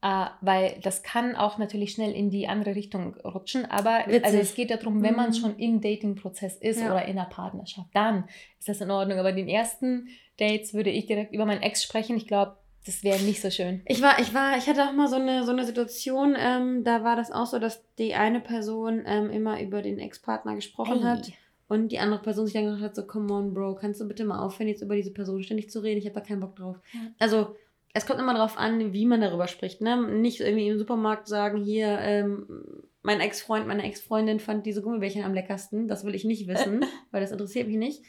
Äh, weil das kann auch natürlich schnell in die andere Richtung rutschen. Aber Witzig. also es geht darum, wenn man Mhm. schon im Dating-Prozess ist Ja. oder in einer Partnerschaft, dann ist das in Ordnung. Aber den ersten Dates würde ich direkt über meinen Ex sprechen. Ich glaube, das wäre nicht so schön. Ich war, ich war, ich hatte auch mal so eine, so eine Situation, ähm, da war das auch so, dass die eine Person ähm, immer über den Ex-Partner gesprochen Ey. hat und die andere Person sich dann gedacht hat, so, come on, Bro, kannst du bitte mal aufhören, jetzt über diese Person ständig zu reden? Ich habe da keinen Bock drauf. Ja. Also, es kommt immer darauf an, wie man darüber spricht. Ne? Nicht irgendwie im Supermarkt sagen, hier, ähm, mein Ex-Freund, meine Ex-Freundin fand diese Gummibärchen am leckersten. Das will ich nicht wissen, *laughs* weil das interessiert mich nicht.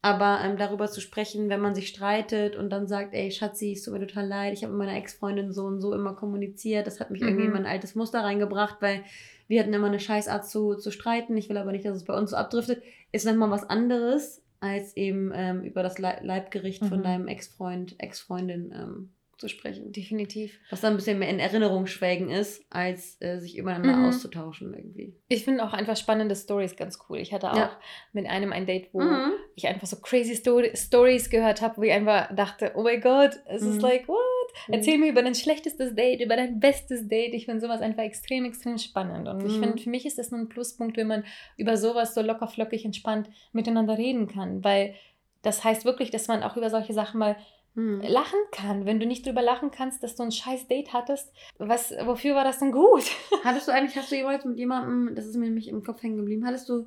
Aber ähm, darüber zu sprechen, wenn man sich streitet und dann sagt, ey, Schatzi, es tut mir total leid, ich habe mit meiner Ex-Freundin so und so immer kommuniziert, das hat mich irgendwie in Mhm. mein altes Muster reingebracht, weil wir hatten immer eine Scheißart zu, zu streiten. Ich will aber nicht, dass es bei uns so abdriftet. Ist nochmal was anderes, als eben ähm, über das Le Leibgericht von Mhm. deinem Ex-Freund, Ex-Freundin ähm, zu sprechen. Definitiv. Was dann ein bisschen mehr in Erinnerung schwelgen ist, als äh, sich übereinander Mhm. auszutauschen irgendwie. Ich finde auch einfach spannende Stories ganz cool. Ich hatte auch Ja. mit einem ein Date, wo Mhm. ich einfach so crazy Story Stories gehört habe, wo ich einfach dachte, oh mein Gott, es ist Mhm. like, what? Mhm. Erzähl mir über dein schlechtestes Date, über dein bestes Date. Ich finde sowas einfach extrem, extrem spannend. Und mhm. ich finde, für mich ist das nur ein Pluspunkt, wenn man über sowas so locker, flockig, entspannt miteinander reden kann. Weil das heißt wirklich, dass man auch über solche Sachen mal hm. lachen kann. Wenn du nicht drüber lachen kannst, dass du ein scheiß Date hattest, was, wofür war das denn gut? *laughs* Hattest du eigentlich, hast du jemals mit jemandem, das ist mir nämlich im Kopf hängen geblieben, hattest du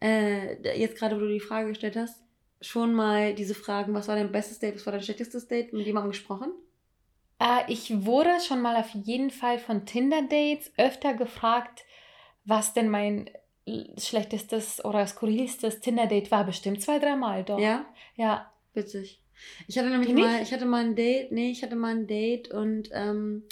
äh, jetzt gerade, wo du die Frage gestellt hast, schon mal diese Fragen, was war dein bestes Date, was war dein schlechtestes Date, mit jemandem gesprochen? Äh, ich wurde schon mal auf jeden Fall von Tinder-Dates öfter gefragt, was denn mein schlechtestes oder skurrilstes Tinder-Date war. Bestimmt zwei, dreimal doch. Ja? Ja. Witzig. Ich hatte nämlich mal, ich hatte mal ein Date, nee, ich hatte mal ein Date und ähm,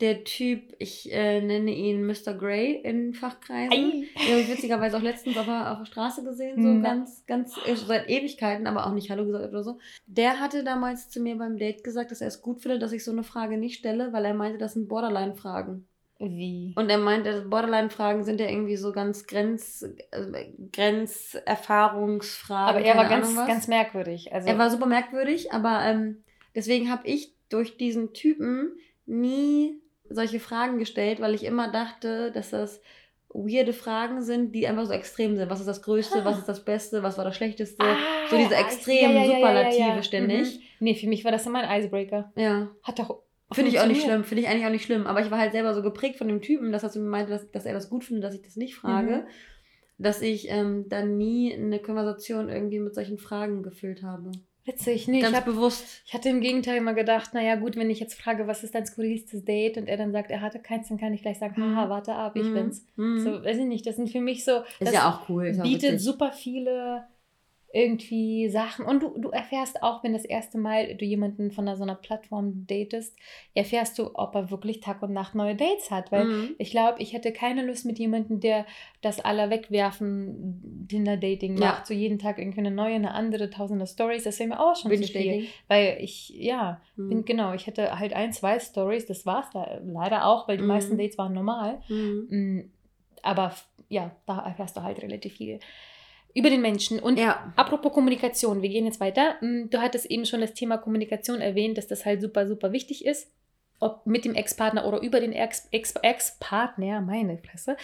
der Typ, ich äh, nenne ihn Mr. Grey in Fachkreisen. Den habe ich witzigerweise auch letztens auf der, auf der Straße gesehen, so mhm. ganz, ganz, äh, seit Ewigkeiten, aber auch nicht Hallo gesagt oder so. Der hatte damals zu mir beim Date gesagt, dass er es gut findet, dass ich so eine Frage nicht stelle, weil er meinte, das sind Borderline-Fragen. Wie? Und er meinte, Borderline-Fragen sind ja irgendwie so ganz Grenz, äh, Grenzerfahrungsfragen. Aber er war ganz, ganz merkwürdig. Also er war super merkwürdig, aber ähm, deswegen habe ich durch diesen Typen nie solche Fragen gestellt, weil ich immer dachte, dass das weirde Fragen sind, die einfach so extrem sind. Was ist das Größte, ah. was ist das Beste, was war das Schlechteste? Ah, so diese extremen ja, ja, Superlative ja, ständig. Mhm. Nee, für mich war das immer ein Icebreaker. Ja. Hat doch Finde ich auch nicht schlimm, finde ich eigentlich auch nicht schlimm. Aber ich war halt selber so geprägt von dem Typen, dass er zu mir meinte, dass, dass er das gut findet, dass ich das nicht frage, mhm. dass ich ähm, dann nie eine Konversation irgendwie mit solchen Fragen gefüllt habe. Witzig, nee. Ganz ich hab, bewusst. Ich hatte im Gegenteil immer gedacht, naja gut, wenn ich jetzt frage, was ist dein skurrilstes Date und er dann sagt, er hatte keins, dann kann ich gleich sagen, haha, mhm. warte ab, ich mhm. bin's. Mhm. So, weiß ich nicht, das sind für mich so, ist ja auch cool. Ist bietet super viele irgendwie Sachen. Und du, du erfährst auch, wenn das erste Mal du jemanden von so einer Plattform datest, erfährst du, ob er wirklich Tag und Nacht neue Dates hat. Weil mhm. ich glaube, ich hätte keine Lust mit jemandem, der das aller wegwerfen Tinder-Dating ja. macht. So jeden Tag irgendwie eine neue, eine andere, tausende Stories. Das wäre mir auch schon zu viel. Weil ich, ja, mhm. bin genau, ich hätte halt ein, zwei Stories, das war es da leider auch, weil die mhm. meisten Dates waren normal. Mhm. Mm, aber ja, da erfährst du halt relativ viel über den Menschen. Und ja. apropos Kommunikation, wir gehen jetzt weiter. Mm, du hattest eben schon das Thema Kommunikation erwähnt, dass das halt super, super wichtig ist. Ob mit dem Ex-Partner oder über den Ex-Partner, meine Fresse.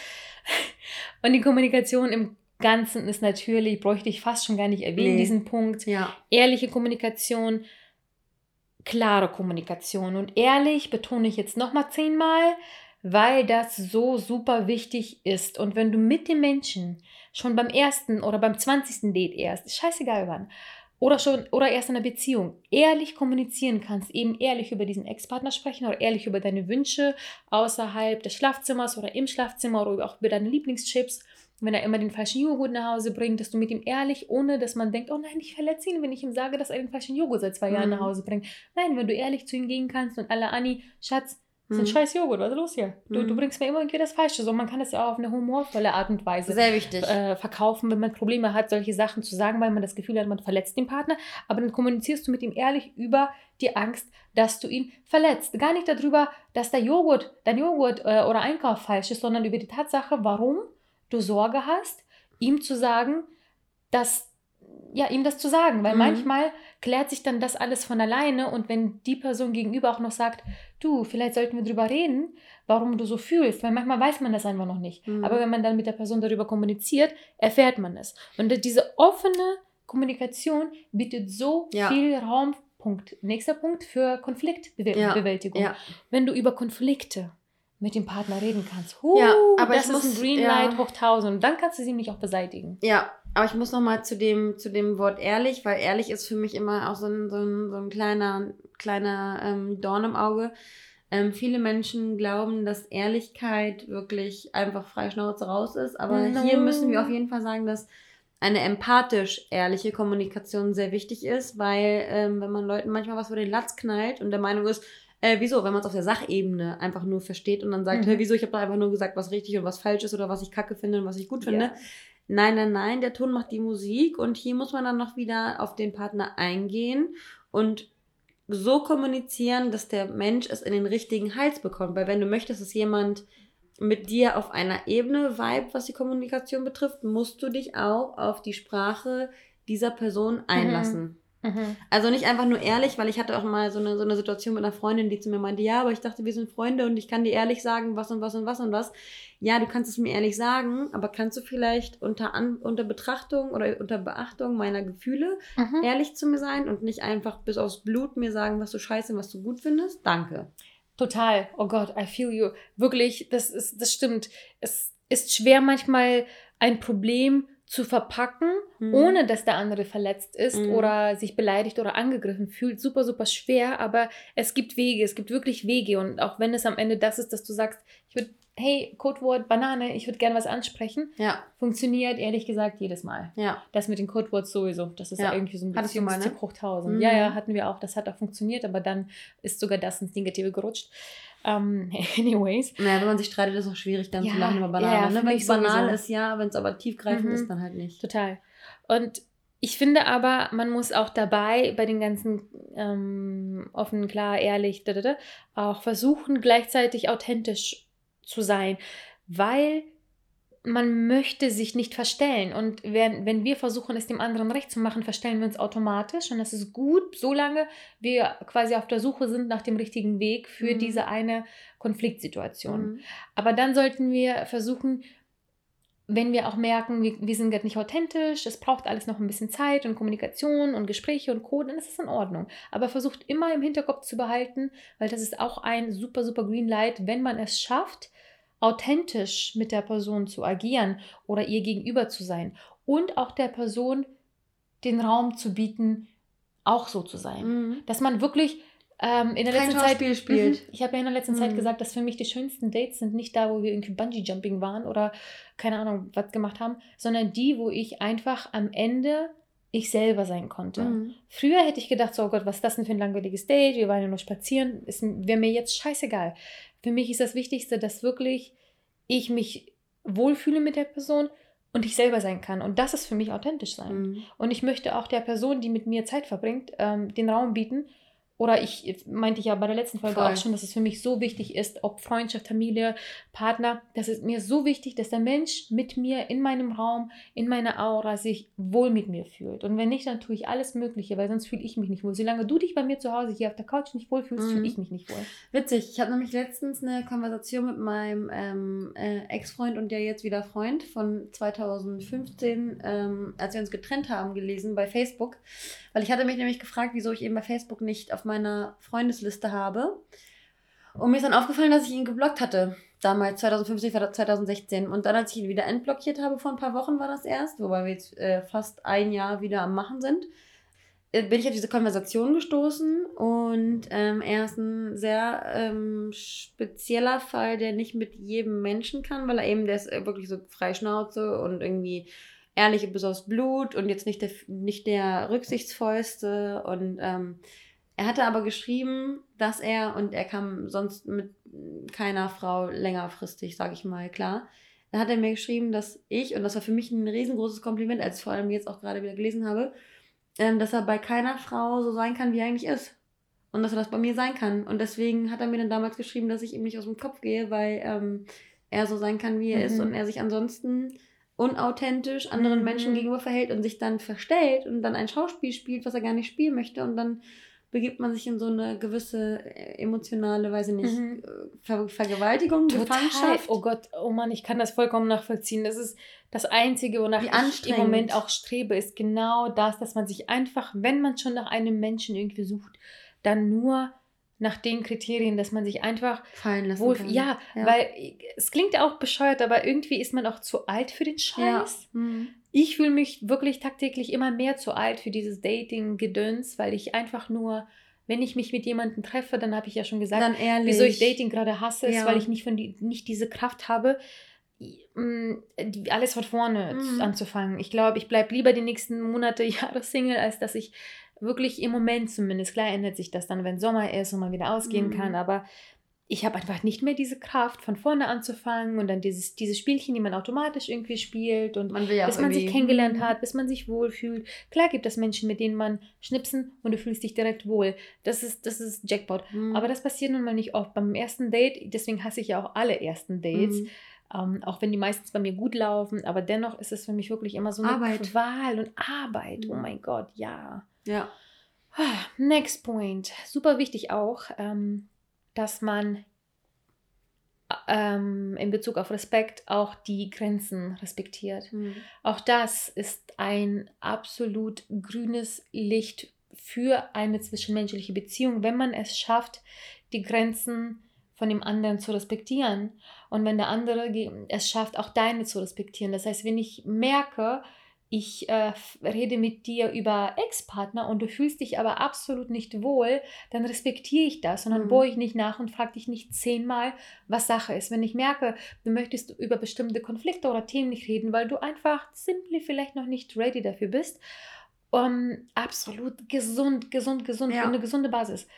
*laughs* Und die Kommunikation im Ganzen ist natürlich, bräuchte ich fast schon gar nicht erwähnen, nee. diesen Punkt. Ja. Ehrliche Kommunikation, klare Kommunikation. Und ehrlich betone ich jetzt nochmal zehnmal, weil das so super wichtig ist. Und wenn du mit dem Menschen schon beim ersten oder beim zwanzigsten Date erst, scheißegal wann, oder schon oder erst in einer Beziehung ehrlich kommunizieren kannst, eben ehrlich über diesen Ex-Partner sprechen oder ehrlich über deine Wünsche außerhalb des Schlafzimmers oder im Schlafzimmer oder auch über deine Lieblingschips, wenn er immer den falschen Joghurt nach Hause bringt, dass du mit ihm ehrlich, ohne dass man denkt, oh nein, ich verletze ihn, wenn ich ihm sage, dass er den falschen Joghurt seit zwei Jahren mhm. nach Hause bringt. Nein, wenn du ehrlich zu ihm gehen kannst und alle Anni, Schatz, das ist ein scheiß Joghurt, was ist los hier? Du, du bringst mir immer irgendwie das Falsche. So, man kann das ja auch auf eine humorvolle Art und Weise Sehr wichtig. Äh, verkaufen, wenn man Probleme hat, solche Sachen zu sagen, weil man das Gefühl hat, man verletzt den Partner. Aber dann kommunizierst du mit ihm ehrlich über die Angst, dass du ihn verletzt. Gar nicht darüber, dass der Joghurt, dein Joghurt äh, oder Einkauf falsch ist, sondern über die Tatsache, warum du Sorge hast, ihm zu sagen, dass ja, ihm das zu sagen, weil mhm. manchmal klärt sich dann das alles von alleine und wenn die Person gegenüber auch noch sagt, du, vielleicht sollten wir drüber reden, warum du so fühlst, weil manchmal weiß man das einfach noch nicht. Mhm. Aber wenn man dann mit der Person darüber kommuniziert, erfährt man es. Und diese offene Kommunikation bietet so ja. viel Raum, Punkt. Nächster Punkt für Konfliktbewältigung. Ja. Ja. Wenn du über Konflikte mit dem Partner reden kannst. Huh, ja, aber das ist muss, ein Greenlight ja. hoch 1000. Und dann kannst du sie nämlich auch beseitigen. Ja, aber ich muss noch mal zu dem, zu dem Wort ehrlich, weil ehrlich ist für mich immer auch so ein, so ein, so ein kleiner, kleiner ähm, Dorn im Auge. Ähm, viele Menschen glauben, dass Ehrlichkeit wirklich einfach frei Schnauze raus ist. Aber no. hier müssen wir auf jeden Fall sagen, dass eine empathisch ehrliche Kommunikation sehr wichtig ist, weil ähm, wenn man Leuten manchmal was vor den Latz knallt und der Meinung ist, äh, wieso? Wenn man es auf der Sachebene einfach nur versteht und dann sagt, mhm. hey, wieso, ich habe da einfach nur gesagt, was richtig und was falsch ist oder was ich kacke finde und was ich gut finde. Ja. Nein, nein, nein, der Ton macht die Musik und hier muss man dann noch wieder auf den Partner eingehen und so kommunizieren, dass der Mensch es in den richtigen Hals bekommt. Weil wenn du möchtest, dass jemand mit dir auf einer Ebene vibe, was die Kommunikation betrifft, musst du dich auch auf die Sprache dieser Person einlassen. Mhm. Also nicht einfach nur ehrlich, weil ich hatte auch mal so eine, so eine Situation mit einer Freundin, die zu mir meinte, ja, aber ich dachte, wir sind Freunde und ich kann dir ehrlich sagen, was und was und was und was. Ja, du kannst es mir ehrlich sagen, aber kannst du vielleicht unter, An unter Betrachtung oder unter Beachtung meiner Gefühle mhm. ehrlich zu mir sein und nicht einfach bis aufs Blut mir sagen, was du scheiße und was du gut findest? Danke. Total. Oh Gott, I feel you. Wirklich, das ist, das stimmt. Es ist schwer manchmal ein Problem zu verpacken, mhm. ohne dass der andere verletzt ist mhm. oder sich beleidigt oder angegriffen fühlt, super, super schwer. Aber es gibt Wege, es gibt wirklich Wege. Und auch wenn es am Ende das ist, dass du sagst, ich würde, hey, Codewort Banane, ich würde gerne was ansprechen, ja. funktioniert ehrlich gesagt jedes Mal. Ja. Das mit den Codewords sowieso, das ist ja. irgendwie so ein bisschen ne? Bruchtausend. Mhm. Ja, ja, hatten wir auch, das hat auch funktioniert, aber dann ist sogar das ins Negative gerutscht. Um, ähm, *laughs* anyways. Naja, wenn man sich streitet, ist es auch schwierig, dann zu lachen über Banane. Ne? Wenn es banal ist, ja, wenn es aber tiefgreifend mhm. ist, dann halt nicht. Total. Und ich finde aber, man muss auch dabei bei den ganzen ähm, offen, klar, ehrlich, da, da, da, auch versuchen, gleichzeitig authentisch zu sein, weil man möchte sich nicht verstellen. Und wenn, wenn wir versuchen, es dem anderen recht zu machen, verstellen wir uns automatisch. Und das ist gut, solange wir quasi auf der Suche sind nach dem richtigen Weg für mhm. diese eine Konfliktsituation. Mhm. Aber dann sollten wir versuchen, wenn wir auch merken, wir, wir sind gerade nicht authentisch, es braucht alles noch ein bisschen Zeit und Kommunikation und Gespräche und Code, dann ist es in Ordnung. Aber versucht immer im Hinterkopf zu behalten, weil das ist auch ein super, super Green Light, wenn man es schafft, authentisch mit der Person zu agieren oder ihr gegenüber zu sein und auch der Person den Raum zu bieten, auch so zu sein. Mhm. Dass man wirklich ähm, in der Kein letzten Zeit spielt. Mhm. Ich habe ja in der letzten mhm. Zeit gesagt, dass für mich die schönsten Dates sind nicht da, wo wir irgendwie Bungee Jumping waren oder keine Ahnung was gemacht haben, sondern die, wo ich einfach am Ende ich selber sein konnte. Mhm. Früher hätte ich gedacht, so oh Gott, was ist das denn für ein langweiliges Date? Wir waren ja nur spazieren. Wäre mir jetzt scheißegal. Für mich ist das Wichtigste, dass wirklich ich mich wohlfühle mit der Person und ich selber sein kann. Und das ist für mich authentisch sein. Mhm. Und ich möchte auch der Person, die mit mir Zeit verbringt, ähm, den Raum bieten, oder ich meinte ja bei der letzten Folge Voll. auch schon, dass es für mich so wichtig ist, ob Freundschaft, Familie, Partner, das ist mir so wichtig, dass der Mensch mit mir in meinem Raum, in meiner Aura sich wohl mit mir fühlt. Und wenn nicht, dann tue ich alles Mögliche, weil sonst fühle ich mich nicht wohl. Solange du dich bei mir zu Hause hier auf der Couch nicht wohlfühlst, mhm. fühle ich mich nicht wohl. Witzig, ich habe nämlich letztens eine Konversation mit meinem ähm, äh, Ex-Freund und der jetzt wieder Freund von 2015, ähm, als wir uns getrennt haben, gelesen bei Facebook. Weil ich hatte mich nämlich gefragt, wieso ich eben bei Facebook nicht auf meiner Freundesliste habe. Und mir ist dann aufgefallen, dass ich ihn geblockt hatte. Damals, 2015, 2016. Und dann, als ich ihn wieder entblockiert habe, vor ein paar Wochen war das erst, wobei wir jetzt äh, fast ein Jahr wieder am Machen sind, äh, bin ich auf diese Konversation gestoßen. Und ähm, er ist ein sehr ähm, spezieller Fall, der nicht mit jedem Menschen kann, weil er eben, der ist äh, wirklich so frei Schnauze und irgendwie ehrliche bis aufs Blut und jetzt nicht der, nicht der rücksichtsvollste. Und ähm, er hatte aber geschrieben, dass er, und er kam sonst mit keiner Frau längerfristig, sage ich mal, klar. Dann hat er mir geschrieben, dass ich, und das war für mich ein riesengroßes Kompliment, als ich vor allem jetzt auch gerade wieder gelesen habe, ähm, dass er bei keiner Frau so sein kann, wie er eigentlich ist. Und dass er das bei mir sein kann. Und deswegen hat er mir dann damals geschrieben, dass ich ihm nicht aus dem Kopf gehe, weil ähm, er so sein kann, wie er mhm. ist und er sich ansonsten unauthentisch anderen mhm. Menschen gegenüber verhält und sich dann verstellt und dann ein Schauspiel spielt, was er gar nicht spielen möchte und dann begibt man sich in so eine gewisse äh, emotionale, weiß ich nicht, mhm. Äh, Ver Vergewaltigung, Gefangenschaft. Oh Gott, oh Mann, ich kann das vollkommen nachvollziehen. Das ist das Einzige, wonach ich im Moment auch strebe, ist genau das, dass man sich einfach, wenn man schon nach einem Menschen irgendwie sucht, dann nur nach den Kriterien, dass man sich einfach fallen lassen wohl, kann. Ja, ja, weil es klingt auch bescheuert, aber irgendwie ist man auch zu alt für den Scheiß. Ja. Mhm. Ich fühle mich wirklich tagtäglich immer mehr zu alt für dieses Dating-Gedöns, weil ich einfach nur, wenn ich mich mit jemandem treffe, dann habe ich ja schon gesagt, wieso ich Dating gerade hasse, ja. ist, weil ich nicht, von die, nicht diese Kraft habe, mm, alles von vorne mhm. anzufangen. Ich glaube, ich bleibe lieber die nächsten Monate, *laughs* Jahre Single, als dass ich wirklich im Moment zumindest, klar ändert sich das dann, wenn Sommer ist und man wieder ausgehen mhm. kann, aber ich habe einfach nicht mehr diese Kraft, von vorne anzufangen und dann dieses, dieses Spielchen, die man automatisch irgendwie spielt und man ja bis man sich kennengelernt mhm. hat, bis man sich wohlfühlt. Klar gibt es Menschen, mit denen man schnipsen und du fühlst dich direkt wohl. Das ist, das ist Jackpot. Mhm. Aber das passiert nun mal nicht oft. Beim ersten Date, deswegen hasse ich ja auch alle ersten Dates. Mhm. Ähm, auch wenn die meistens bei mir gut laufen, aber dennoch ist es für mich wirklich immer so eine Arbeit. Qual und Arbeit. Oh mhm. mein Gott, ja. Ja. Ah, next point. Super wichtig auch, ähm, dass man ähm, in Bezug auf Respekt auch die Grenzen respektiert. Mhm. Auch das ist ein absolut grünes Licht für eine zwischenmenschliche Beziehung, wenn man es schafft, die Grenzen von dem anderen zu respektieren und wenn der andere es schafft, auch deine zu respektieren. Das heißt, wenn ich merke, ich äh, rede mit dir über Ex-Partner und du fühlst dich aber absolut nicht wohl, dann respektiere ich das und dann mhm. bohre ich nicht nach und frage dich nicht zehnmal, was Sache ist. Wenn ich merke, du möchtest über bestimmte Konflikte oder Themen nicht reden, weil du einfach simply vielleicht noch nicht ready dafür bist, um, absolut gesund, gesund, gesund, ja. eine gesunde Basis.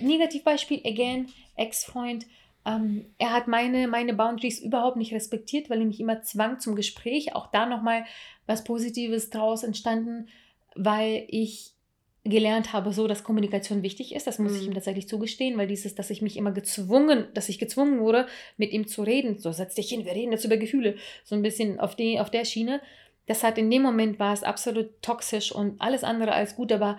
Negativbeispiel, again, Ex-Freund, ähm, er hat meine, meine Boundaries überhaupt nicht respektiert, weil er mich immer zwang zum Gespräch. Auch da nochmal was Positives draus entstanden, weil ich gelernt habe, so dass Kommunikation wichtig ist. Das muss mhm. ich ihm tatsächlich zugestehen, weil dieses, dass ich mich immer gezwungen, dass ich gezwungen wurde, mit ihm zu reden. So, setz dich hin, wir reden jetzt über Gefühle. So ein bisschen auf, die, auf der Schiene. Das hat in dem Moment war es absolut toxisch und alles andere als gut, aber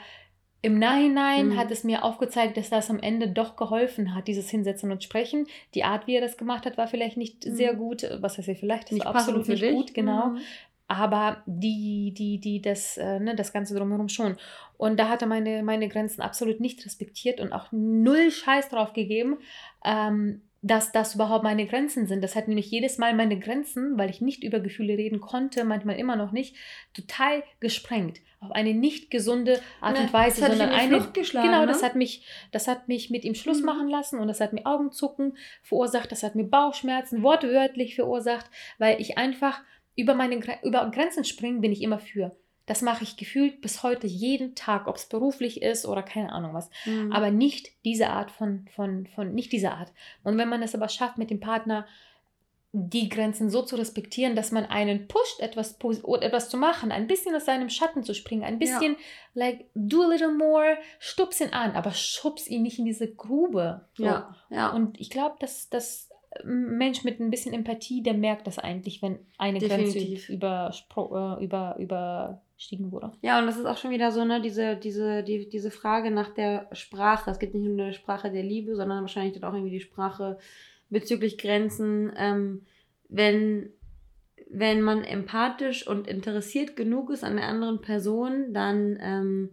im Nachhinein mhm. hat es mir aufgezeigt, dass das am Ende doch geholfen hat, dieses Hinsetzen und Sprechen. Die Art, wie er das gemacht hat, war vielleicht nicht mhm. sehr gut. Was heißt ja vielleicht? War absolut nicht dich. gut, genau. Mhm. Aber die, die, die, das, äh, ne, das Ganze drumherum schon. Und da hat er meine, meine Grenzen absolut nicht respektiert und auch null Scheiß drauf gegeben. Ähm, dass das überhaupt meine Grenzen sind. Das hat nämlich jedes Mal meine Grenzen, weil ich nicht über Gefühle reden konnte, manchmal immer noch nicht, total gesprengt. Auf eine nicht gesunde Art und Weise, das sondern eine. genau, ne? das hat mich, das hat mich mit ihm Schluss mhm. machen lassen und das hat mir Augenzucken verursacht, das hat mir Bauchschmerzen wortwörtlich verursacht, weil ich einfach über meine über Grenzen springen bin ich immer für. Das mache ich gefühlt bis heute jeden Tag, ob es beruflich ist oder keine Ahnung was. Mhm. Aber nicht diese Art von, von, von, nicht diese Art. Und wenn man es aber schafft, mit dem Partner die Grenzen so zu respektieren, dass man einen pusht, etwas, etwas zu machen, ein bisschen aus seinem Schatten zu springen, ein bisschen, ja. like, do a little more, stups ihn an, aber schubs ihn nicht in diese Grube. So. Ja, ja. Und ich glaube, dass das Mensch mit ein bisschen Empathie, der merkt das eigentlich, wenn eine Definitiv. Grenze über, äh, über, über gestiegen wurde. Ja, und das ist auch schon wieder so, ne, diese, diese, die, diese Frage nach der Sprache. Es gibt nicht nur eine Sprache der Liebe, sondern wahrscheinlich dann auch irgendwie die Sprache bezüglich Grenzen. Ähm, wenn, wenn man empathisch und interessiert genug ist an der anderen Person, dann ähm,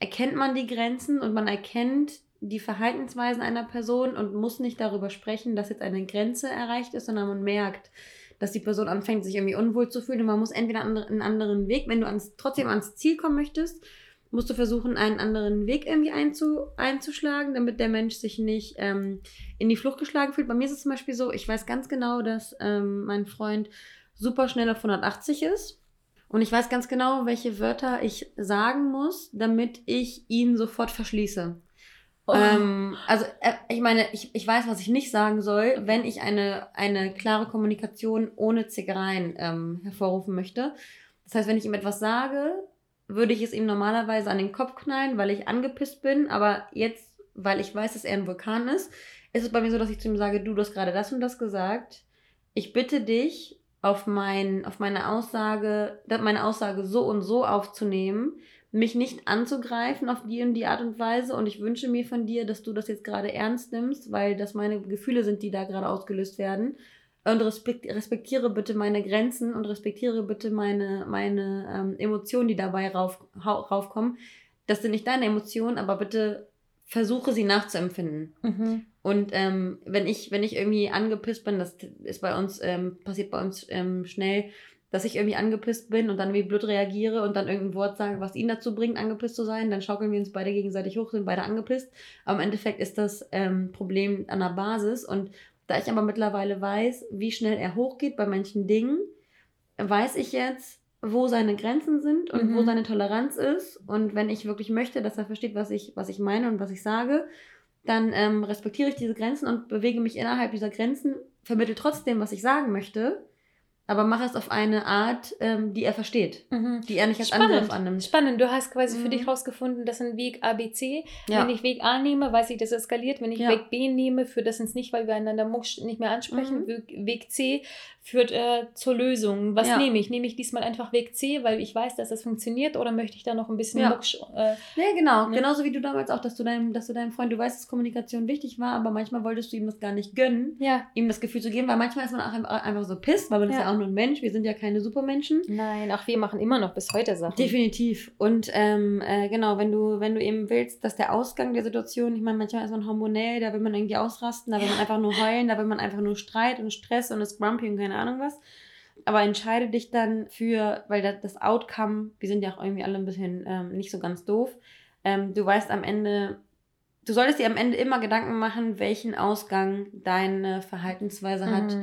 erkennt man die Grenzen und man erkennt die Verhaltensweisen einer Person und muss nicht darüber sprechen, dass jetzt eine Grenze erreicht ist, sondern man merkt, dass die Person anfängt, sich irgendwie unwohl zu fühlen. Und man muss entweder einen anderen Weg, wenn du ans, trotzdem ans Ziel kommen möchtest, musst du versuchen, einen anderen Weg irgendwie einzu, einzuschlagen, damit der Mensch sich nicht ähm, in die Flucht geschlagen fühlt. Bei mir ist es zum Beispiel so, ich weiß ganz genau, dass ähm, mein Freund super schnell auf 180 ist. Und ich weiß ganz genau, welche Wörter ich sagen muss, damit ich ihn sofort verschließe. Oh. Ähm, also, äh, ich meine, ich, ich weiß, was ich nicht sagen soll, wenn ich eine, eine klare Kommunikation ohne Zickereien ähm, hervorrufen möchte. Das heißt, wenn ich ihm etwas sage, würde ich es ihm normalerweise an den Kopf knallen, weil ich angepisst bin. Aber jetzt, weil ich weiß, dass er ein Vulkan ist, ist es bei mir so, dass ich zu ihm sage, du, du hast gerade das und das gesagt. Ich bitte dich, auf, mein, auf meine Aussage, meine Aussage so und so aufzunehmen mich nicht anzugreifen auf die und die Art und Weise. Und ich wünsche mir von dir, dass du das jetzt gerade ernst nimmst, weil das meine Gefühle sind, die da gerade ausgelöst werden. Und respektiere bitte meine Grenzen und respektiere bitte meine, meine ähm, Emotionen, die dabei rauf, raufkommen. Das sind nicht deine Emotionen, aber bitte versuche sie nachzuempfinden. Mhm. Und ähm, wenn ich, wenn ich irgendwie angepisst bin, das ist bei uns, ähm, passiert bei uns ähm, schnell, dass ich irgendwie angepisst bin und dann wie blöd reagiere und dann irgendein Wort sage, was ihn dazu bringt, angepisst zu sein, dann schaukeln wir uns beide gegenseitig hoch, sind beide angepisst. Aber im Endeffekt ist das ähm, Problem an der Basis. Und da ich aber mittlerweile weiß, wie schnell er hochgeht bei manchen Dingen, weiß ich jetzt, wo seine Grenzen sind und mhm. wo seine Toleranz ist. Und wenn ich wirklich möchte, dass er versteht, was ich, was ich meine und was ich sage, dann ähm, respektiere ich diese Grenzen und bewege mich innerhalb dieser Grenzen, vermittle trotzdem, was ich sagen möchte aber mach es auf eine Art, ähm, die er versteht, mhm. die er nicht als Spannend. Angriff annimmt. Spannend, du hast quasi mhm. für dich rausgefunden, dass ein Weg A, B, C, ja. wenn ich Weg A nehme, weiß ich, das eskaliert, wenn ich ja. Weg B nehme, für das ins nicht, weil wir einander nicht mehr ansprechen, mhm. Weg C, führt äh, zur Lösung. Was ja. nehme ich? Nehme ich diesmal einfach Weg C, weil ich weiß, dass das funktioniert, oder möchte ich da noch ein bisschen ja. Mucksch, äh, Ja, genau. Ne? Genauso wie du damals auch, dass du deinem, dass du deinem Freund, du weißt, dass Kommunikation wichtig war, aber manchmal wolltest du ihm das gar nicht gönnen, ja. ihm das Gefühl zu geben, weil manchmal ist man auch einfach so pisst, weil man ja. ist ja auch nur ein Mensch, wir sind ja keine Supermenschen. Nein, auch wir machen immer noch bis heute Sachen. Definitiv. Und ähm, äh, genau, wenn du, wenn du eben willst, dass der Ausgang der Situation, ich meine, manchmal ist man hormonell, da will man irgendwie ausrasten, da will man einfach nur heulen, da will man einfach nur Streit und Stress und ist grumpy und keine Ahnung was. Aber entscheide dich dann für, weil das Outcome, wir sind ja auch irgendwie alle ein bisschen ähm, nicht so ganz doof. Ähm, du weißt am Ende, du solltest dir am Ende immer Gedanken machen, welchen Ausgang deine Verhaltensweise mhm. hat.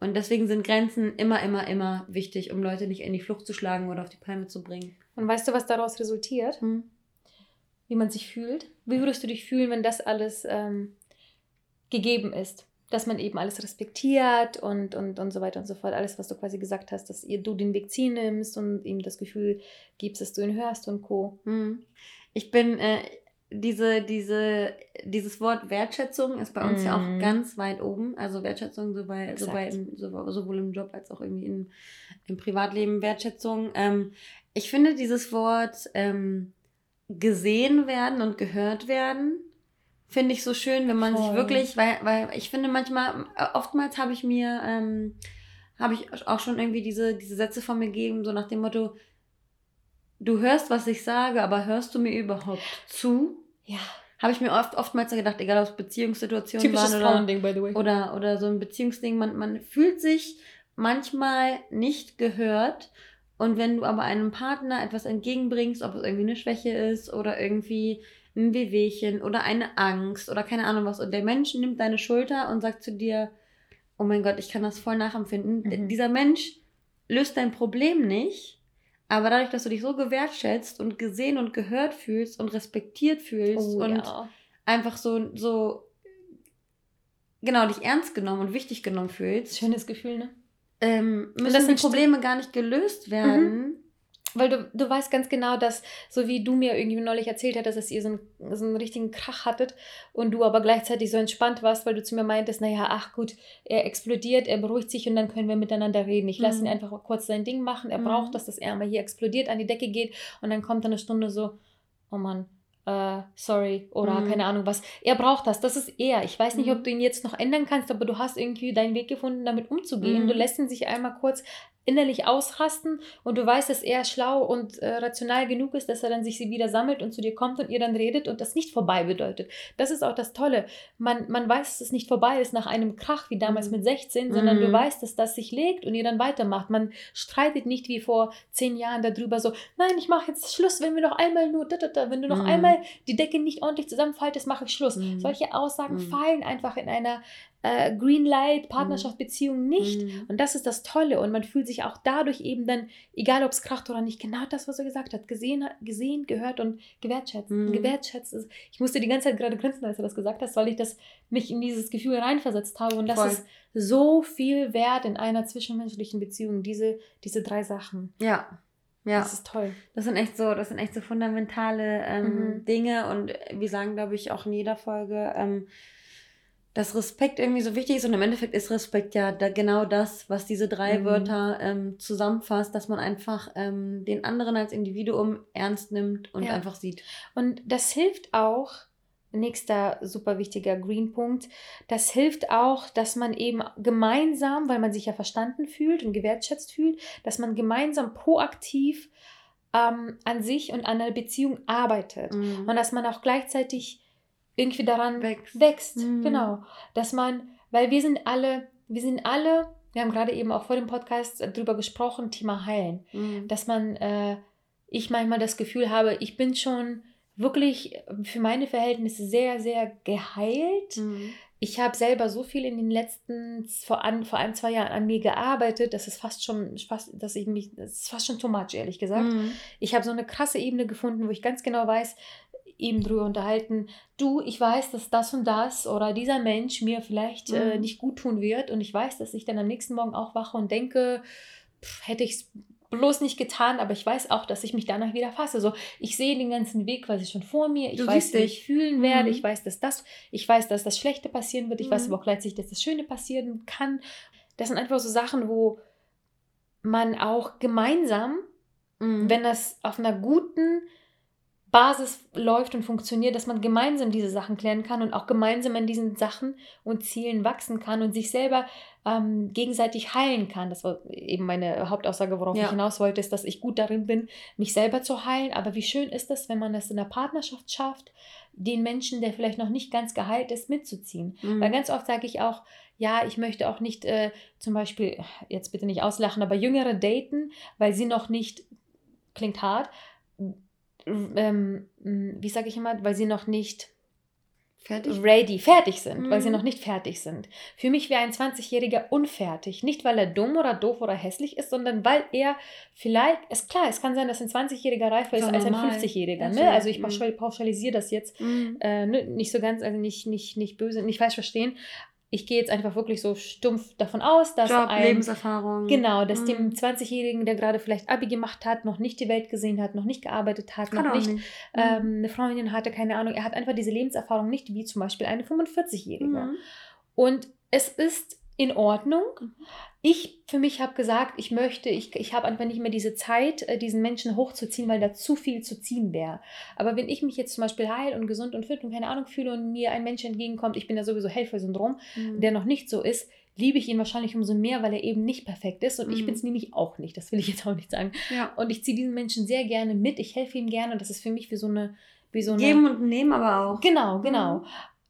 Und deswegen sind Grenzen immer, immer, immer wichtig, um Leute nicht in die Flucht zu schlagen oder auf die Palme zu bringen. Und weißt du, was daraus resultiert? Hm? Wie man sich fühlt? Wie würdest du dich fühlen, wenn das alles ähm, gegeben ist? Dass man eben alles respektiert und, und, und so weiter und so fort. Alles, was du quasi gesagt hast, dass ihr, du den Weg ziehen nimmst und ihm das Gefühl gibst, dass du ihn hörst und Co. Hm. Ich bin, äh, diese, diese, dieses Wort Wertschätzung ist bei uns mm. ja auch mhm. ganz weit oben. Also Wertschätzung so bei, so bei im, so, sowohl im Job als auch irgendwie in, im Privatleben Wertschätzung. Ähm, ich finde dieses Wort ähm, gesehen werden und gehört werden finde ich so schön, wenn man Voll. sich wirklich, weil, weil ich finde manchmal, äh, oftmals habe ich mir, ähm, habe ich auch schon irgendwie diese, diese Sätze von mir gegeben, so nach dem Motto, du hörst, was ich sage, aber hörst du mir überhaupt zu? Ja. Habe ich mir oft, oftmals gedacht, egal ob es Beziehungssituationen Typisches waren oder, Frauending, by the way. oder, oder so ein Beziehungsding, man, man fühlt sich manchmal nicht gehört und wenn du aber einem Partner etwas entgegenbringst, ob es irgendwie eine Schwäche ist oder irgendwie ein Wehwehchen oder eine Angst oder keine Ahnung was. Und der Mensch nimmt deine Schulter und sagt zu dir, oh mein Gott, ich kann das voll nachempfinden. Mhm. Dieser Mensch löst dein Problem nicht, aber dadurch, dass du dich so gewertschätzt und gesehen und gehört fühlst und respektiert fühlst oh, und ja. einfach so, so, genau, dich ernst genommen und wichtig genommen fühlst. Schönes Gefühl, ne? Ähm, müssen die Probleme gar nicht gelöst werden. Mhm. Weil du, du weißt ganz genau, dass, so wie du mir irgendwie neulich erzählt hattest, dass ihr so einen, so einen richtigen Krach hattet und du aber gleichzeitig so entspannt warst, weil du zu mir meintest, naja, ach gut, er explodiert, er beruhigt sich und dann können wir miteinander reden. Ich lasse mhm. ihn einfach kurz sein Ding machen. Er mhm. braucht das, dass er mal hier explodiert, an die Decke geht und dann kommt dann eine Stunde so, oh Mann, Uh, sorry oder mhm. keine Ahnung was. Er braucht das, das ist er. Ich weiß nicht, mhm. ob du ihn jetzt noch ändern kannst, aber du hast irgendwie deinen Weg gefunden, damit umzugehen. Mhm. Du lässt ihn sich einmal kurz innerlich ausrasten und du weißt, dass er schlau und äh, rational genug ist, dass er dann sich sie wieder sammelt und zu dir kommt und ihr dann redet und das nicht vorbei bedeutet. Das ist auch das Tolle. Man, man weiß, dass es nicht vorbei ist nach einem Krach wie damals mhm. mit 16, sondern mhm. du weißt, dass das sich legt und ihr dann weitermacht. Man streitet nicht wie vor zehn Jahren darüber so, nein, ich mache jetzt Schluss, wenn wir noch einmal nur, da, da, da, wenn du noch mhm. einmal die Decke nicht ordentlich zusammenfaltest, mache ich Schluss. Mhm. Solche Aussagen mhm. fallen einfach in einer äh, Greenlight, Partnerschaft, mhm. Beziehung nicht. Mhm. Und das ist das Tolle. Und man fühlt sich auch dadurch eben dann, egal ob es kracht oder nicht, genau das, was er gesagt hat, gesehen, gesehen gehört und gewertschätzt. Mhm. Gewertschätzt. Ich musste die ganze Zeit gerade grinsen, als du das gesagt hast, weil ich das mich in dieses Gefühl reinversetzt habe. Und das Voll. ist so viel wert in einer zwischenmenschlichen Beziehung, diese, diese drei Sachen. Ja. Ja. Das ist toll. Das sind echt so, das sind echt so fundamentale ähm, mhm. Dinge und wir sagen, glaube ich, auch in jeder Folge, ähm, dass Respekt irgendwie so wichtig ist und im Endeffekt ist Respekt ja da genau das, was diese drei mhm. Wörter ähm, zusammenfasst, dass man einfach ähm, den anderen als Individuum ernst nimmt und ja. einfach sieht. Und das hilft auch, nächster super wichtiger Green-Punkt, das hilft auch, dass man eben gemeinsam, weil man sich ja verstanden fühlt und gewertschätzt fühlt, dass man gemeinsam proaktiv ähm, an sich und an einer Beziehung arbeitet mhm. und dass man auch gleichzeitig irgendwie daran wächst. wächst. Mhm. Genau. Dass man, weil wir sind alle, wir sind alle, wir haben gerade eben auch vor dem Podcast drüber gesprochen, Thema Heilen. Mhm. Dass man, äh, ich manchmal das Gefühl habe, ich bin schon wirklich für meine Verhältnisse sehr, sehr geheilt. Mhm. Ich habe selber so viel in den letzten, vor, an, vor ein, zwei Jahren an mir gearbeitet, dass es fast schon, fast, dass ich mich, das ist fast schon too much, ehrlich gesagt. Mhm. Ich habe so eine krasse Ebene gefunden, wo ich ganz genau weiß, eben drüber unterhalten, du, ich weiß, dass das und das oder dieser Mensch mir vielleicht äh, mhm. äh, nicht gut tun wird und ich weiß, dass ich dann am nächsten Morgen aufwache und denke, pff, hätte ich es bloß nicht getan, aber ich weiß auch, dass ich mich danach wieder fasse. So, ich sehe den ganzen Weg quasi schon vor mir. Ich du weiß, wie ich fühlen werde. Mhm. Ich weiß, dass das, ich weiß, dass das Schlechte passieren wird. Ich mhm. weiß aber auch gleichzeitig, dass das Schöne passieren kann. das sind einfach so Sachen, wo man auch gemeinsam, mhm. wenn das auf einer guten Basis läuft und funktioniert, dass man gemeinsam diese Sachen klären kann und auch gemeinsam an diesen Sachen und Zielen wachsen kann und sich selber ähm, gegenseitig heilen kann. Das war eben meine Hauptaussage, worauf ja. ich hinaus wollte, ist, dass ich gut darin bin, mich selber zu heilen. Aber wie schön ist es, wenn man das in der Partnerschaft schafft, den Menschen, der vielleicht noch nicht ganz geheilt ist, mitzuziehen. Mhm. Weil ganz oft sage ich auch, ja, ich möchte auch nicht äh, zum Beispiel, jetzt bitte nicht auslachen, aber Jüngere daten, weil sie noch nicht, klingt hart, ähm, wie sage ich immer, weil sie noch nicht fertig? ready, fertig sind, mhm. weil sie mhm. noch nicht fertig sind. Für mich wäre ein 20-Jähriger unfertig. Nicht, weil er dumm oder doof oder hässlich ist, sondern weil er vielleicht, ist klar, es kann sein, dass ein 20-Jähriger reifer ist als ein 50-Jähriger. Ne? Also ich mhm. pauschalisiere das jetzt mhm. äh, ne? nicht so ganz, also nicht, nicht, nicht böse, nicht falsch verstehen, ich gehe jetzt einfach wirklich so stumpf davon aus, dass Job, ein, Lebenserfahrung. Genau, dass mhm. dem 20-Jährigen, der gerade vielleicht Abi gemacht hat, noch nicht die Welt gesehen hat, noch nicht gearbeitet hat, Kann noch nicht, nicht. Ähm, mhm. eine Freundin hatte, keine Ahnung, er hat einfach diese Lebenserfahrung nicht, wie zum Beispiel eine 45-Jährige. Mhm. Und es ist in Ordnung. Mhm. Ich für mich habe gesagt, ich möchte, ich, ich habe einfach nicht mehr diese Zeit, äh, diesen Menschen hochzuziehen, weil da zu viel zu ziehen wäre. Aber wenn ich mich jetzt zum Beispiel heil und gesund und fit und keine Ahnung fühle und mir ein Mensch entgegenkommt, ich bin ja sowieso Helfersyndrom, mhm. der noch nicht so ist, liebe ich ihn wahrscheinlich umso mehr, weil er eben nicht perfekt ist. Und mhm. ich bin es nämlich auch nicht. Das will ich jetzt auch nicht sagen. Ja. Und ich ziehe diesen Menschen sehr gerne mit. Ich helfe ihm gerne. Und das ist für mich wie so eine. Wie so eine Geben und nehmen aber auch. Genau, genau. Mhm.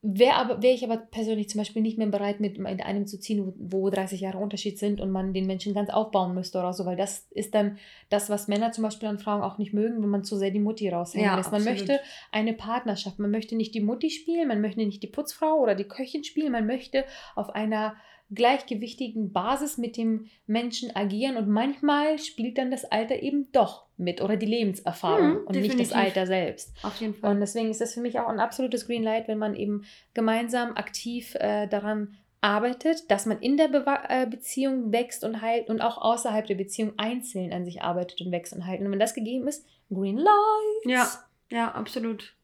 Wäre aber, wär ich aber persönlich zum Beispiel nicht mehr bereit, mit einem zu ziehen, wo 30 Jahre Unterschied sind und man den Menschen ganz aufbauen müsste oder so, weil das ist dann das, was Männer zum Beispiel an Frauen auch nicht mögen, wenn man zu sehr die Mutti raushängen ja, lässt. Man absolut. möchte eine Partnerschaft, man möchte nicht die Mutti spielen, man möchte nicht die Putzfrau oder die Köchin spielen, man möchte auf einer gleichgewichtigen Basis mit dem Menschen agieren und manchmal spielt dann das Alter eben doch mit oder die Lebenserfahrung mhm, und definitiv. nicht das Alter selbst. Auf jeden Fall. Und deswegen ist das für mich auch ein absolutes Greenlight, wenn man eben gemeinsam aktiv äh, daran arbeitet, dass man in der Be äh, Beziehung wächst und heilt und auch außerhalb der Beziehung einzeln an sich arbeitet und wächst und heilt. Und wenn das gegeben ist, Green Lights. Ja, ja, absolut.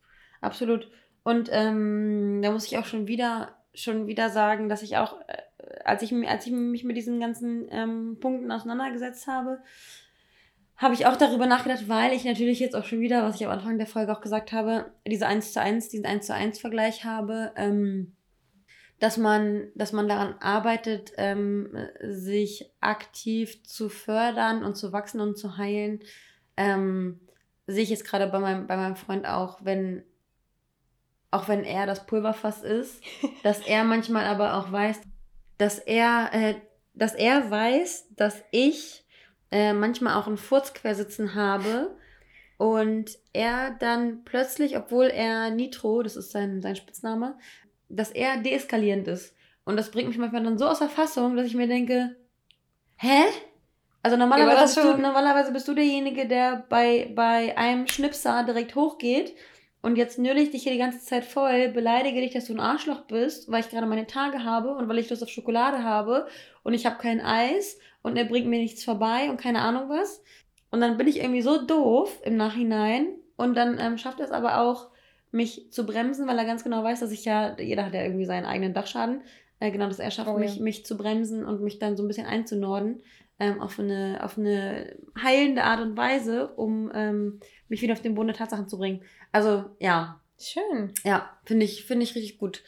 Absolut. Und ähm, da muss ich auch schon wieder, schon wieder sagen, dass ich auch, äh, als, ich, als ich mich mit diesen ganzen ähm, Punkten auseinandergesetzt habe, habe ich auch darüber nachgedacht, weil ich natürlich jetzt auch schon wieder, was ich am Anfang der Folge auch gesagt habe, diese 1 zu 1, diesen 1 zu 1 Vergleich habe, ähm, dass man, dass man daran arbeitet, ähm, sich aktiv zu fördern und zu wachsen und zu heilen. Ähm, sehe ich jetzt gerade bei meinem, bei meinem Freund auch, wenn, auch wenn er das Pulverfass ist, *laughs* dass er manchmal aber auch weiß, dass er, äh, dass er weiß, dass ich äh, manchmal auch einen Furz quersitzen habe und er dann plötzlich, obwohl er Nitro, das ist sein, sein Spitzname, dass er deeskalierend ist. Und das bringt mich manchmal dann so aus der Fassung, dass ich mir denke, hä? Also normalerweise, bist du, normalerweise bist du derjenige, der bei, bei einem Schnipser direkt hochgeht und jetzt nöle ich dich hier die ganze Zeit voll, beleidige dich, dass du ein Arschloch bist, weil ich gerade meine Tage habe und weil ich Lust auf Schokolade habe und ich habe kein Eis und er bringt mir nichts vorbei und keine Ahnung was. Und dann bin ich irgendwie so doof im Nachhinein und dann ähm, schafft er es aber auch, mich zu bremsen, weil er ganz genau weiß, dass ich ja, jeder hat ja irgendwie seinen eigenen Dachschaden, äh, genau, dass er schafft, oh, mich, ja. mich zu bremsen und mich dann so ein bisschen einzunorden ähm, auf, eine, auf eine heilende Art und Weise, um ähm, mich wieder auf den Boden der Tatsachen zu bringen. Also, ja. Schön. Ja, finde ich, finde ich richtig gut.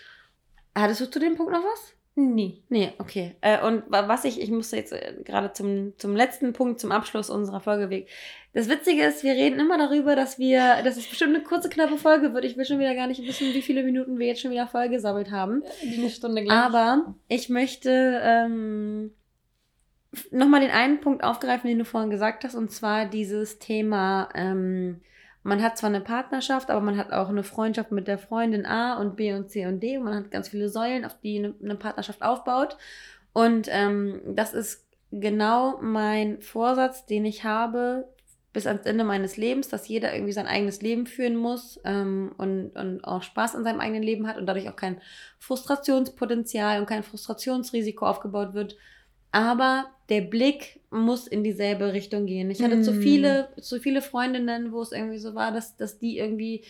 Hattest du zu dem Punkt noch was? Nee. Nee, okay. Äh, und was ich, ich musste jetzt äh, gerade zum, zum letzten Punkt, zum Abschluss unserer Folge weg. Das Witzige ist, wir reden immer darüber, dass wir, dass es bestimmt eine kurze, knappe Folge wird. Ich will schon wieder gar nicht wissen, wie viele Minuten wir jetzt schon wieder voll gesammelt haben. Die eine Stunde gleich. Aber ich möchte ähm, nochmal den einen Punkt aufgreifen, den du vorhin gesagt hast, und zwar dieses Thema, ähm, man hat zwar eine Partnerschaft, aber man hat auch eine Freundschaft mit der Freundin A und B und C und D und man hat ganz viele Säulen, auf die eine, Partnerschaft aufbaut. Und ähm, das ist genau mein Vorsatz, den ich habe bis ans Ende meines Lebens, dass jeder irgendwie sein eigenes Leben führen muss ähm, und, und auch Spaß an seinem eigenen Leben hat und dadurch auch kein Frustrationspotenzial und kein Frustrationsrisiko aufgebaut wird. Aber der Blick muss in dieselbe Richtung gehen. Ich hatte mm. zu viele, zu viele Freundinnen, wo es irgendwie so war, dass, dass die irgendwie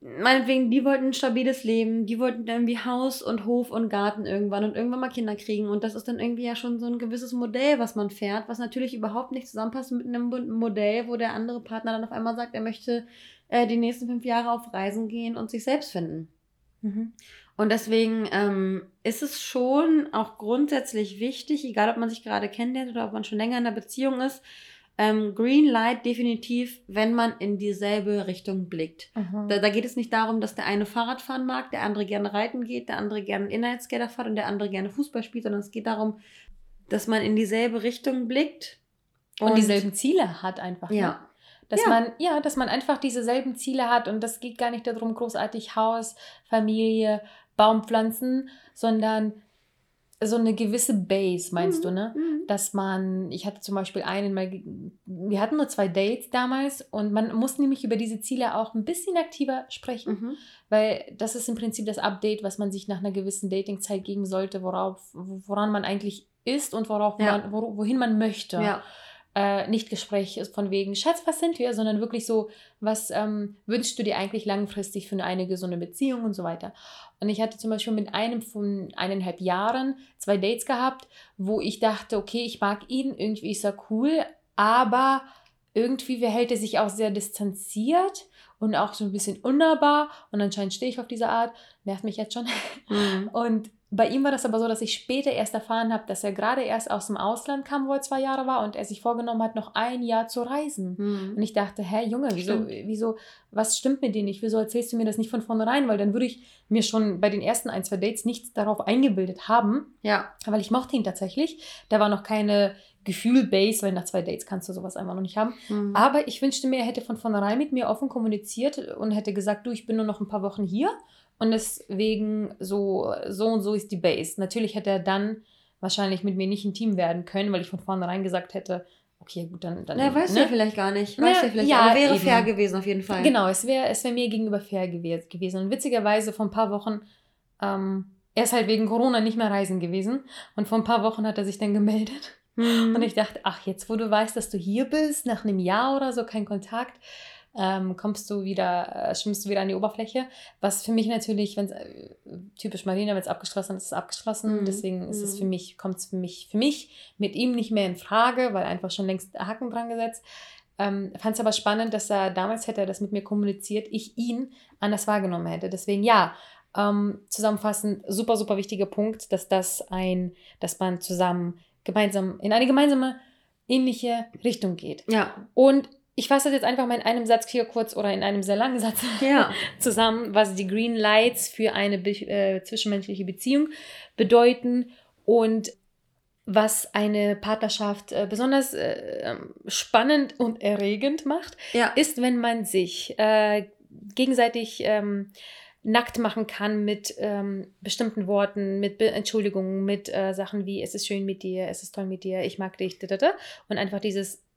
meinetwegen, die wollten ein stabiles Leben, die wollten irgendwie Haus und Hof und Garten irgendwann und irgendwann mal Kinder kriegen. Und das ist dann irgendwie ja schon so ein gewisses Modell, was man fährt, was natürlich überhaupt nicht zusammenpasst mit einem Modell, wo der andere Partner dann auf einmal sagt, er möchte äh, die nächsten fünf Jahre auf Reisen gehen und sich selbst finden. Mhm. Und deswegen ähm, ist es schon auch grundsätzlich wichtig, egal ob man sich gerade kennenlernt oder ob man schon länger in einer Beziehung ist, ähm, Green Light definitiv, wenn man in dieselbe Richtung blickt. Mhm. Da, da, geht es nicht darum, dass der eine Fahrrad fahren mag, der andere gerne reiten geht, der andere gerne Inlineskater fährt und der andere gerne Fußball spielt, sondern es geht darum, dass man in dieselbe Richtung blickt. Und, und dieselben Ziele hat einfach. Ja. Ne? Dass ja. man, ja, dass man einfach dieselben Ziele hat und das geht gar nicht darum, großartig Haus, Familie, Baumpflanzen, sondern so eine gewisse Base, meinst mhm. du, ne? Mhm. Dass man, ich hatte zum Beispiel einen mal, wir hatten nur zwei Dates damals und man muss nämlich über diese Ziele auch ein bisschen aktiver sprechen, mhm. weil das ist im Prinzip das Update, was man sich nach einer gewissen Datingzeit geben sollte, worauf, woran man eigentlich ist und worauf ja. man, wohin man möchte. Ja äh, nicht Gespräch von wegen, Schatz, was sind wir, sondern wirklich so, was ähm, wünschst du dir eigentlich langfristig für eine gesunde Beziehung und so weiter. Und ich hatte zum Beispiel mit einem von eineinhalb Jahren zwei Dates gehabt, wo ich dachte, okay, ich mag ihn, irgendwie ist er cool, aber irgendwie verhält er sich auch sehr distanziert und auch so ein bisschen unnahbar und anscheinend stehe ich auf diese Art, nervt mich jetzt schon. Mhm. Und bei ihm war das aber so, dass ich später erst erfahren habe, dass er gerade erst aus dem Ausland kam, wo er zwei Jahre war und er sich vorgenommen hat, noch ein Jahr zu reisen. Mhm. Und ich dachte, hä, Junge, wieso, wieso, was stimmt mit dir nicht? Wieso erzählst du mir das nicht von vornherein? Weil dann würde ich mir schon bei den ersten ein, zwei Dates nichts darauf eingebildet haben. Ja. Weil ich mochte ihn tatsächlich. Da war noch keine Gefühl-Base, weil nach zwei Dates kannst du sowas einfach noch nicht haben. Mhm. Aber ich wünschte mir, er hätte von vornherein mit mir offen kommuniziert und hätte gesagt, du, ich bin nur noch ein paar Wochen hier und deswegen so, so und so ist die Base. Natürlich hätte er dann wahrscheinlich mit mir nicht intim werden können, weil ich von vornherein gesagt hätte, okay, gut, dann. dann Na, weißt ne? du vielleicht gar nicht. Weißt ja, vielleicht, ja, aber wäre eben. fair gewesen auf jeden Fall. Genau, es wäre es wär mir gegenüber fair gewesen. Und witzigerweise vor ein paar Wochen, ähm, er ist halt wegen Corona nicht mehr reisen gewesen. Und vor ein paar Wochen hat er sich dann gemeldet. Mhm. Und ich dachte, ach, jetzt wo du weißt, dass du hier bist, nach einem Jahr oder so, kein Kontakt, ähm, kommst du wieder, äh, schwimmst du wieder an die Oberfläche. Was für mich natürlich, wenn es äh, typisch Marina, wenn es abgeschlossen ist, ist es abgeschlossen. Mhm. Deswegen ist mhm. es für mich, kommt es für mich, für mich mit ihm nicht mehr in Frage, weil einfach schon längst Haken dran gesetzt. Ähm, Fand es aber spannend, dass er damals hätte er das mit mir kommuniziert, ich ihn anders wahrgenommen hätte. Deswegen ja, ähm, zusammenfassend, super, super wichtiger Punkt, dass das ein, dass man zusammen gemeinsam in eine gemeinsame ähnliche Richtung geht. Ja. Und ich fasse das jetzt einfach mal in einem Satz hier kurz oder in einem sehr langen Satz ja. *laughs* zusammen, was die Green Lights für eine äh, zwischenmenschliche Beziehung bedeuten und was eine Partnerschaft äh, besonders äh, ähm, spannend und erregend macht, ja. ist, wenn man sich äh, gegenseitig ähm, nackt machen kann mit ähm, bestimmten Worten, mit Be Entschuldigungen, mit äh, Sachen wie es ist schön mit dir, es ist toll mit dir, ich mag dich, und einfach dieses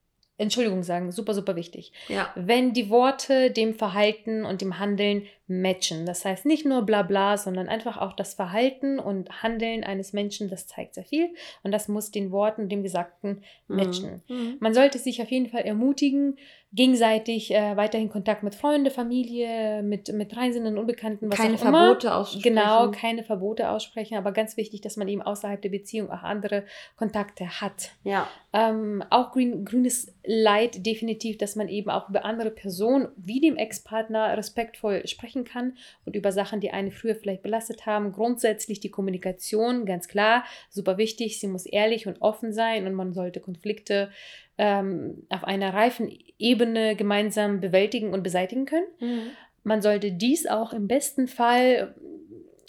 Entschuldigung sagen, super, super wichtig. Ja. Wenn die Worte dem Verhalten und dem Handeln matchen. Das heißt nicht nur bla bla, sondern einfach auch das Verhalten und Handeln eines Menschen, das zeigt sehr viel. Und das muss den Worten, dem Gesagten mhm. matchen. Mhm. Man sollte sich auf jeden Fall ermutigen, gegenseitig äh, weiterhin Kontakt mit Freunden, Familie, mit, mit Reisenden, Unbekannten, was keine auch immer. Verbote aussprechen. Genau, keine Verbote aussprechen, aber ganz wichtig, dass man eben außerhalb der Beziehung auch andere Kontakte hat. Ja. Ähm, auch grün, grünes Leid definitiv, dass man eben auch über andere Personen wie dem Ex-Partner respektvoll sprechen kann und über Sachen, die einen früher vielleicht belastet haben. Grundsätzlich die Kommunikation, ganz klar, super wichtig. Sie muss ehrlich und offen sein und man sollte Konflikte ähm, auf einer reifen Ebene gemeinsam bewältigen und beseitigen können. Mhm. Man sollte dies auch im besten Fall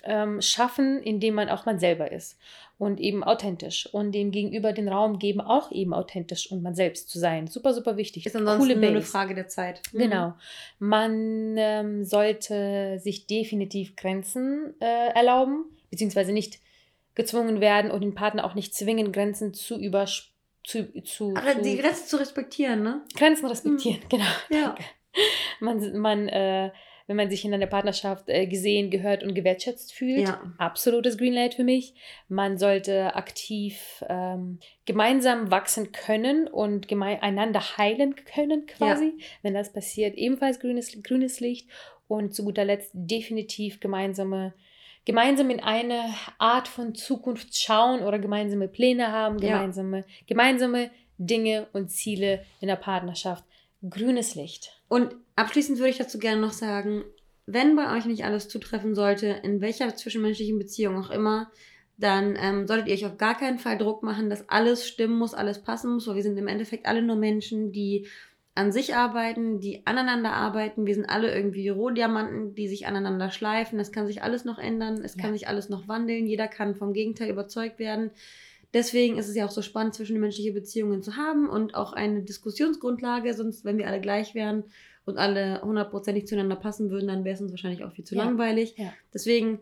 ähm, schaffen, indem man auch man selber ist und eben authentisch und dem Gegenüber den Raum geben, auch eben authentisch und man selbst zu sein. Super, super wichtig. Ist ansonsten Coole nur eine Frage der Zeit. Mhm. Genau. Man ähm, sollte sich definitiv Grenzen äh, erlauben, beziehungsweise nicht gezwungen werden und den Partner auch nicht zwingen, Grenzen zu überspielen zu, zu, Aber zu, die Grenzen zu respektieren, ne? Grenzen respektieren, mhm. genau. Ja. *laughs* Man, man äh, wenn man sich in einer Partnerschaft äh, gesehen, gehört und gewertschätzt fühlt. Ja. Absolutes Greenlight für mich. Man sollte aktiv ähm, gemeinsam wachsen können und einander heilen können, quasi. Ja. Wenn das passiert, ebenfalls grünes, grünes Licht. und zu guter Letzt definitiv gemeinsame, gemeinsam in eine Art von Zukunft schauen oder gemeinsame Pläne haben, gemeinsame, ja. gemeinsame Dinge und Ziele in der Partnerschaft. Grünes Licht. Und abschließend würde ich dazu gerne noch sagen, wenn bei euch nicht alles zutreffen sollte, in welcher zwischenmenschlichen Beziehung auch immer, dann ähm, solltet ihr euch auf gar keinen Fall Druck machen, dass alles stimmen muss, alles passen muss, weil wir sind im Endeffekt alle nur Menschen, die an sich arbeiten, die aneinander arbeiten. Wir sind alle irgendwie Rohdiamanten, die sich aneinander schleifen. Es kann sich alles noch ändern, es ja. kann sich alles noch wandeln. Jeder kann vom Gegenteil überzeugt werden. Deswegen ist es ja auch so spannend, zwischenmenschliche Beziehungen zu haben und auch eine Diskussionsgrundlage. Sonst, wenn wir alle gleich wären und alle hundertprozentig zueinander passen würden, dann wäre es uns wahrscheinlich auch viel zu ja. langweilig. Ja. Deswegen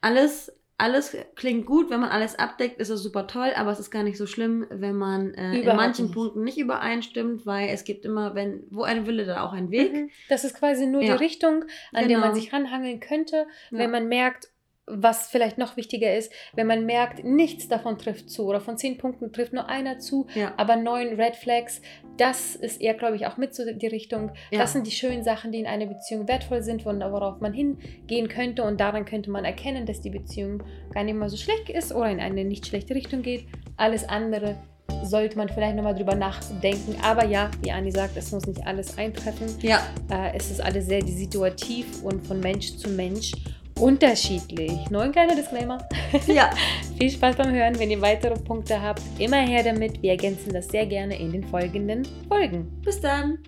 alles alles klingt gut, wenn man alles abdeckt, ist es super toll, aber es ist gar nicht so schlimm, wenn man äh, in manchen nicht. Punkten nicht übereinstimmt, weil es gibt immer, wenn, wo ein Wille, da auch ein Weg. Mhm. Das ist quasi nur ja. die Richtung, an genau. der man sich ranhangeln könnte, ja. wenn man merkt, was vielleicht noch wichtiger ist, wenn man merkt, nichts davon trifft zu oder von zehn Punkten trifft nur einer zu, ja. aber neun Red Flags, das ist eher, glaube ich, auch mit so die Richtung. Ja. Das sind die schönen Sachen, die in einer Beziehung wertvoll sind, worauf man hingehen könnte und daran könnte man erkennen, dass die Beziehung gar nicht mal so schlecht ist oder in eine nicht schlechte Richtung geht. Alles andere sollte man vielleicht nochmal drüber nachdenken. Aber ja, wie Anni sagt, es muss nicht alles eintreffen. Ja. Äh, es ist alles sehr situativ und von Mensch zu Mensch unterschiedlich. Nur ein kleiner Disclaimer. Ja. *laughs* Viel Spaß beim Hören. Wenn ihr weitere Punkte habt, immer her damit. Wir ergänzen das sehr gerne in den folgenden Folgen. Bis dann.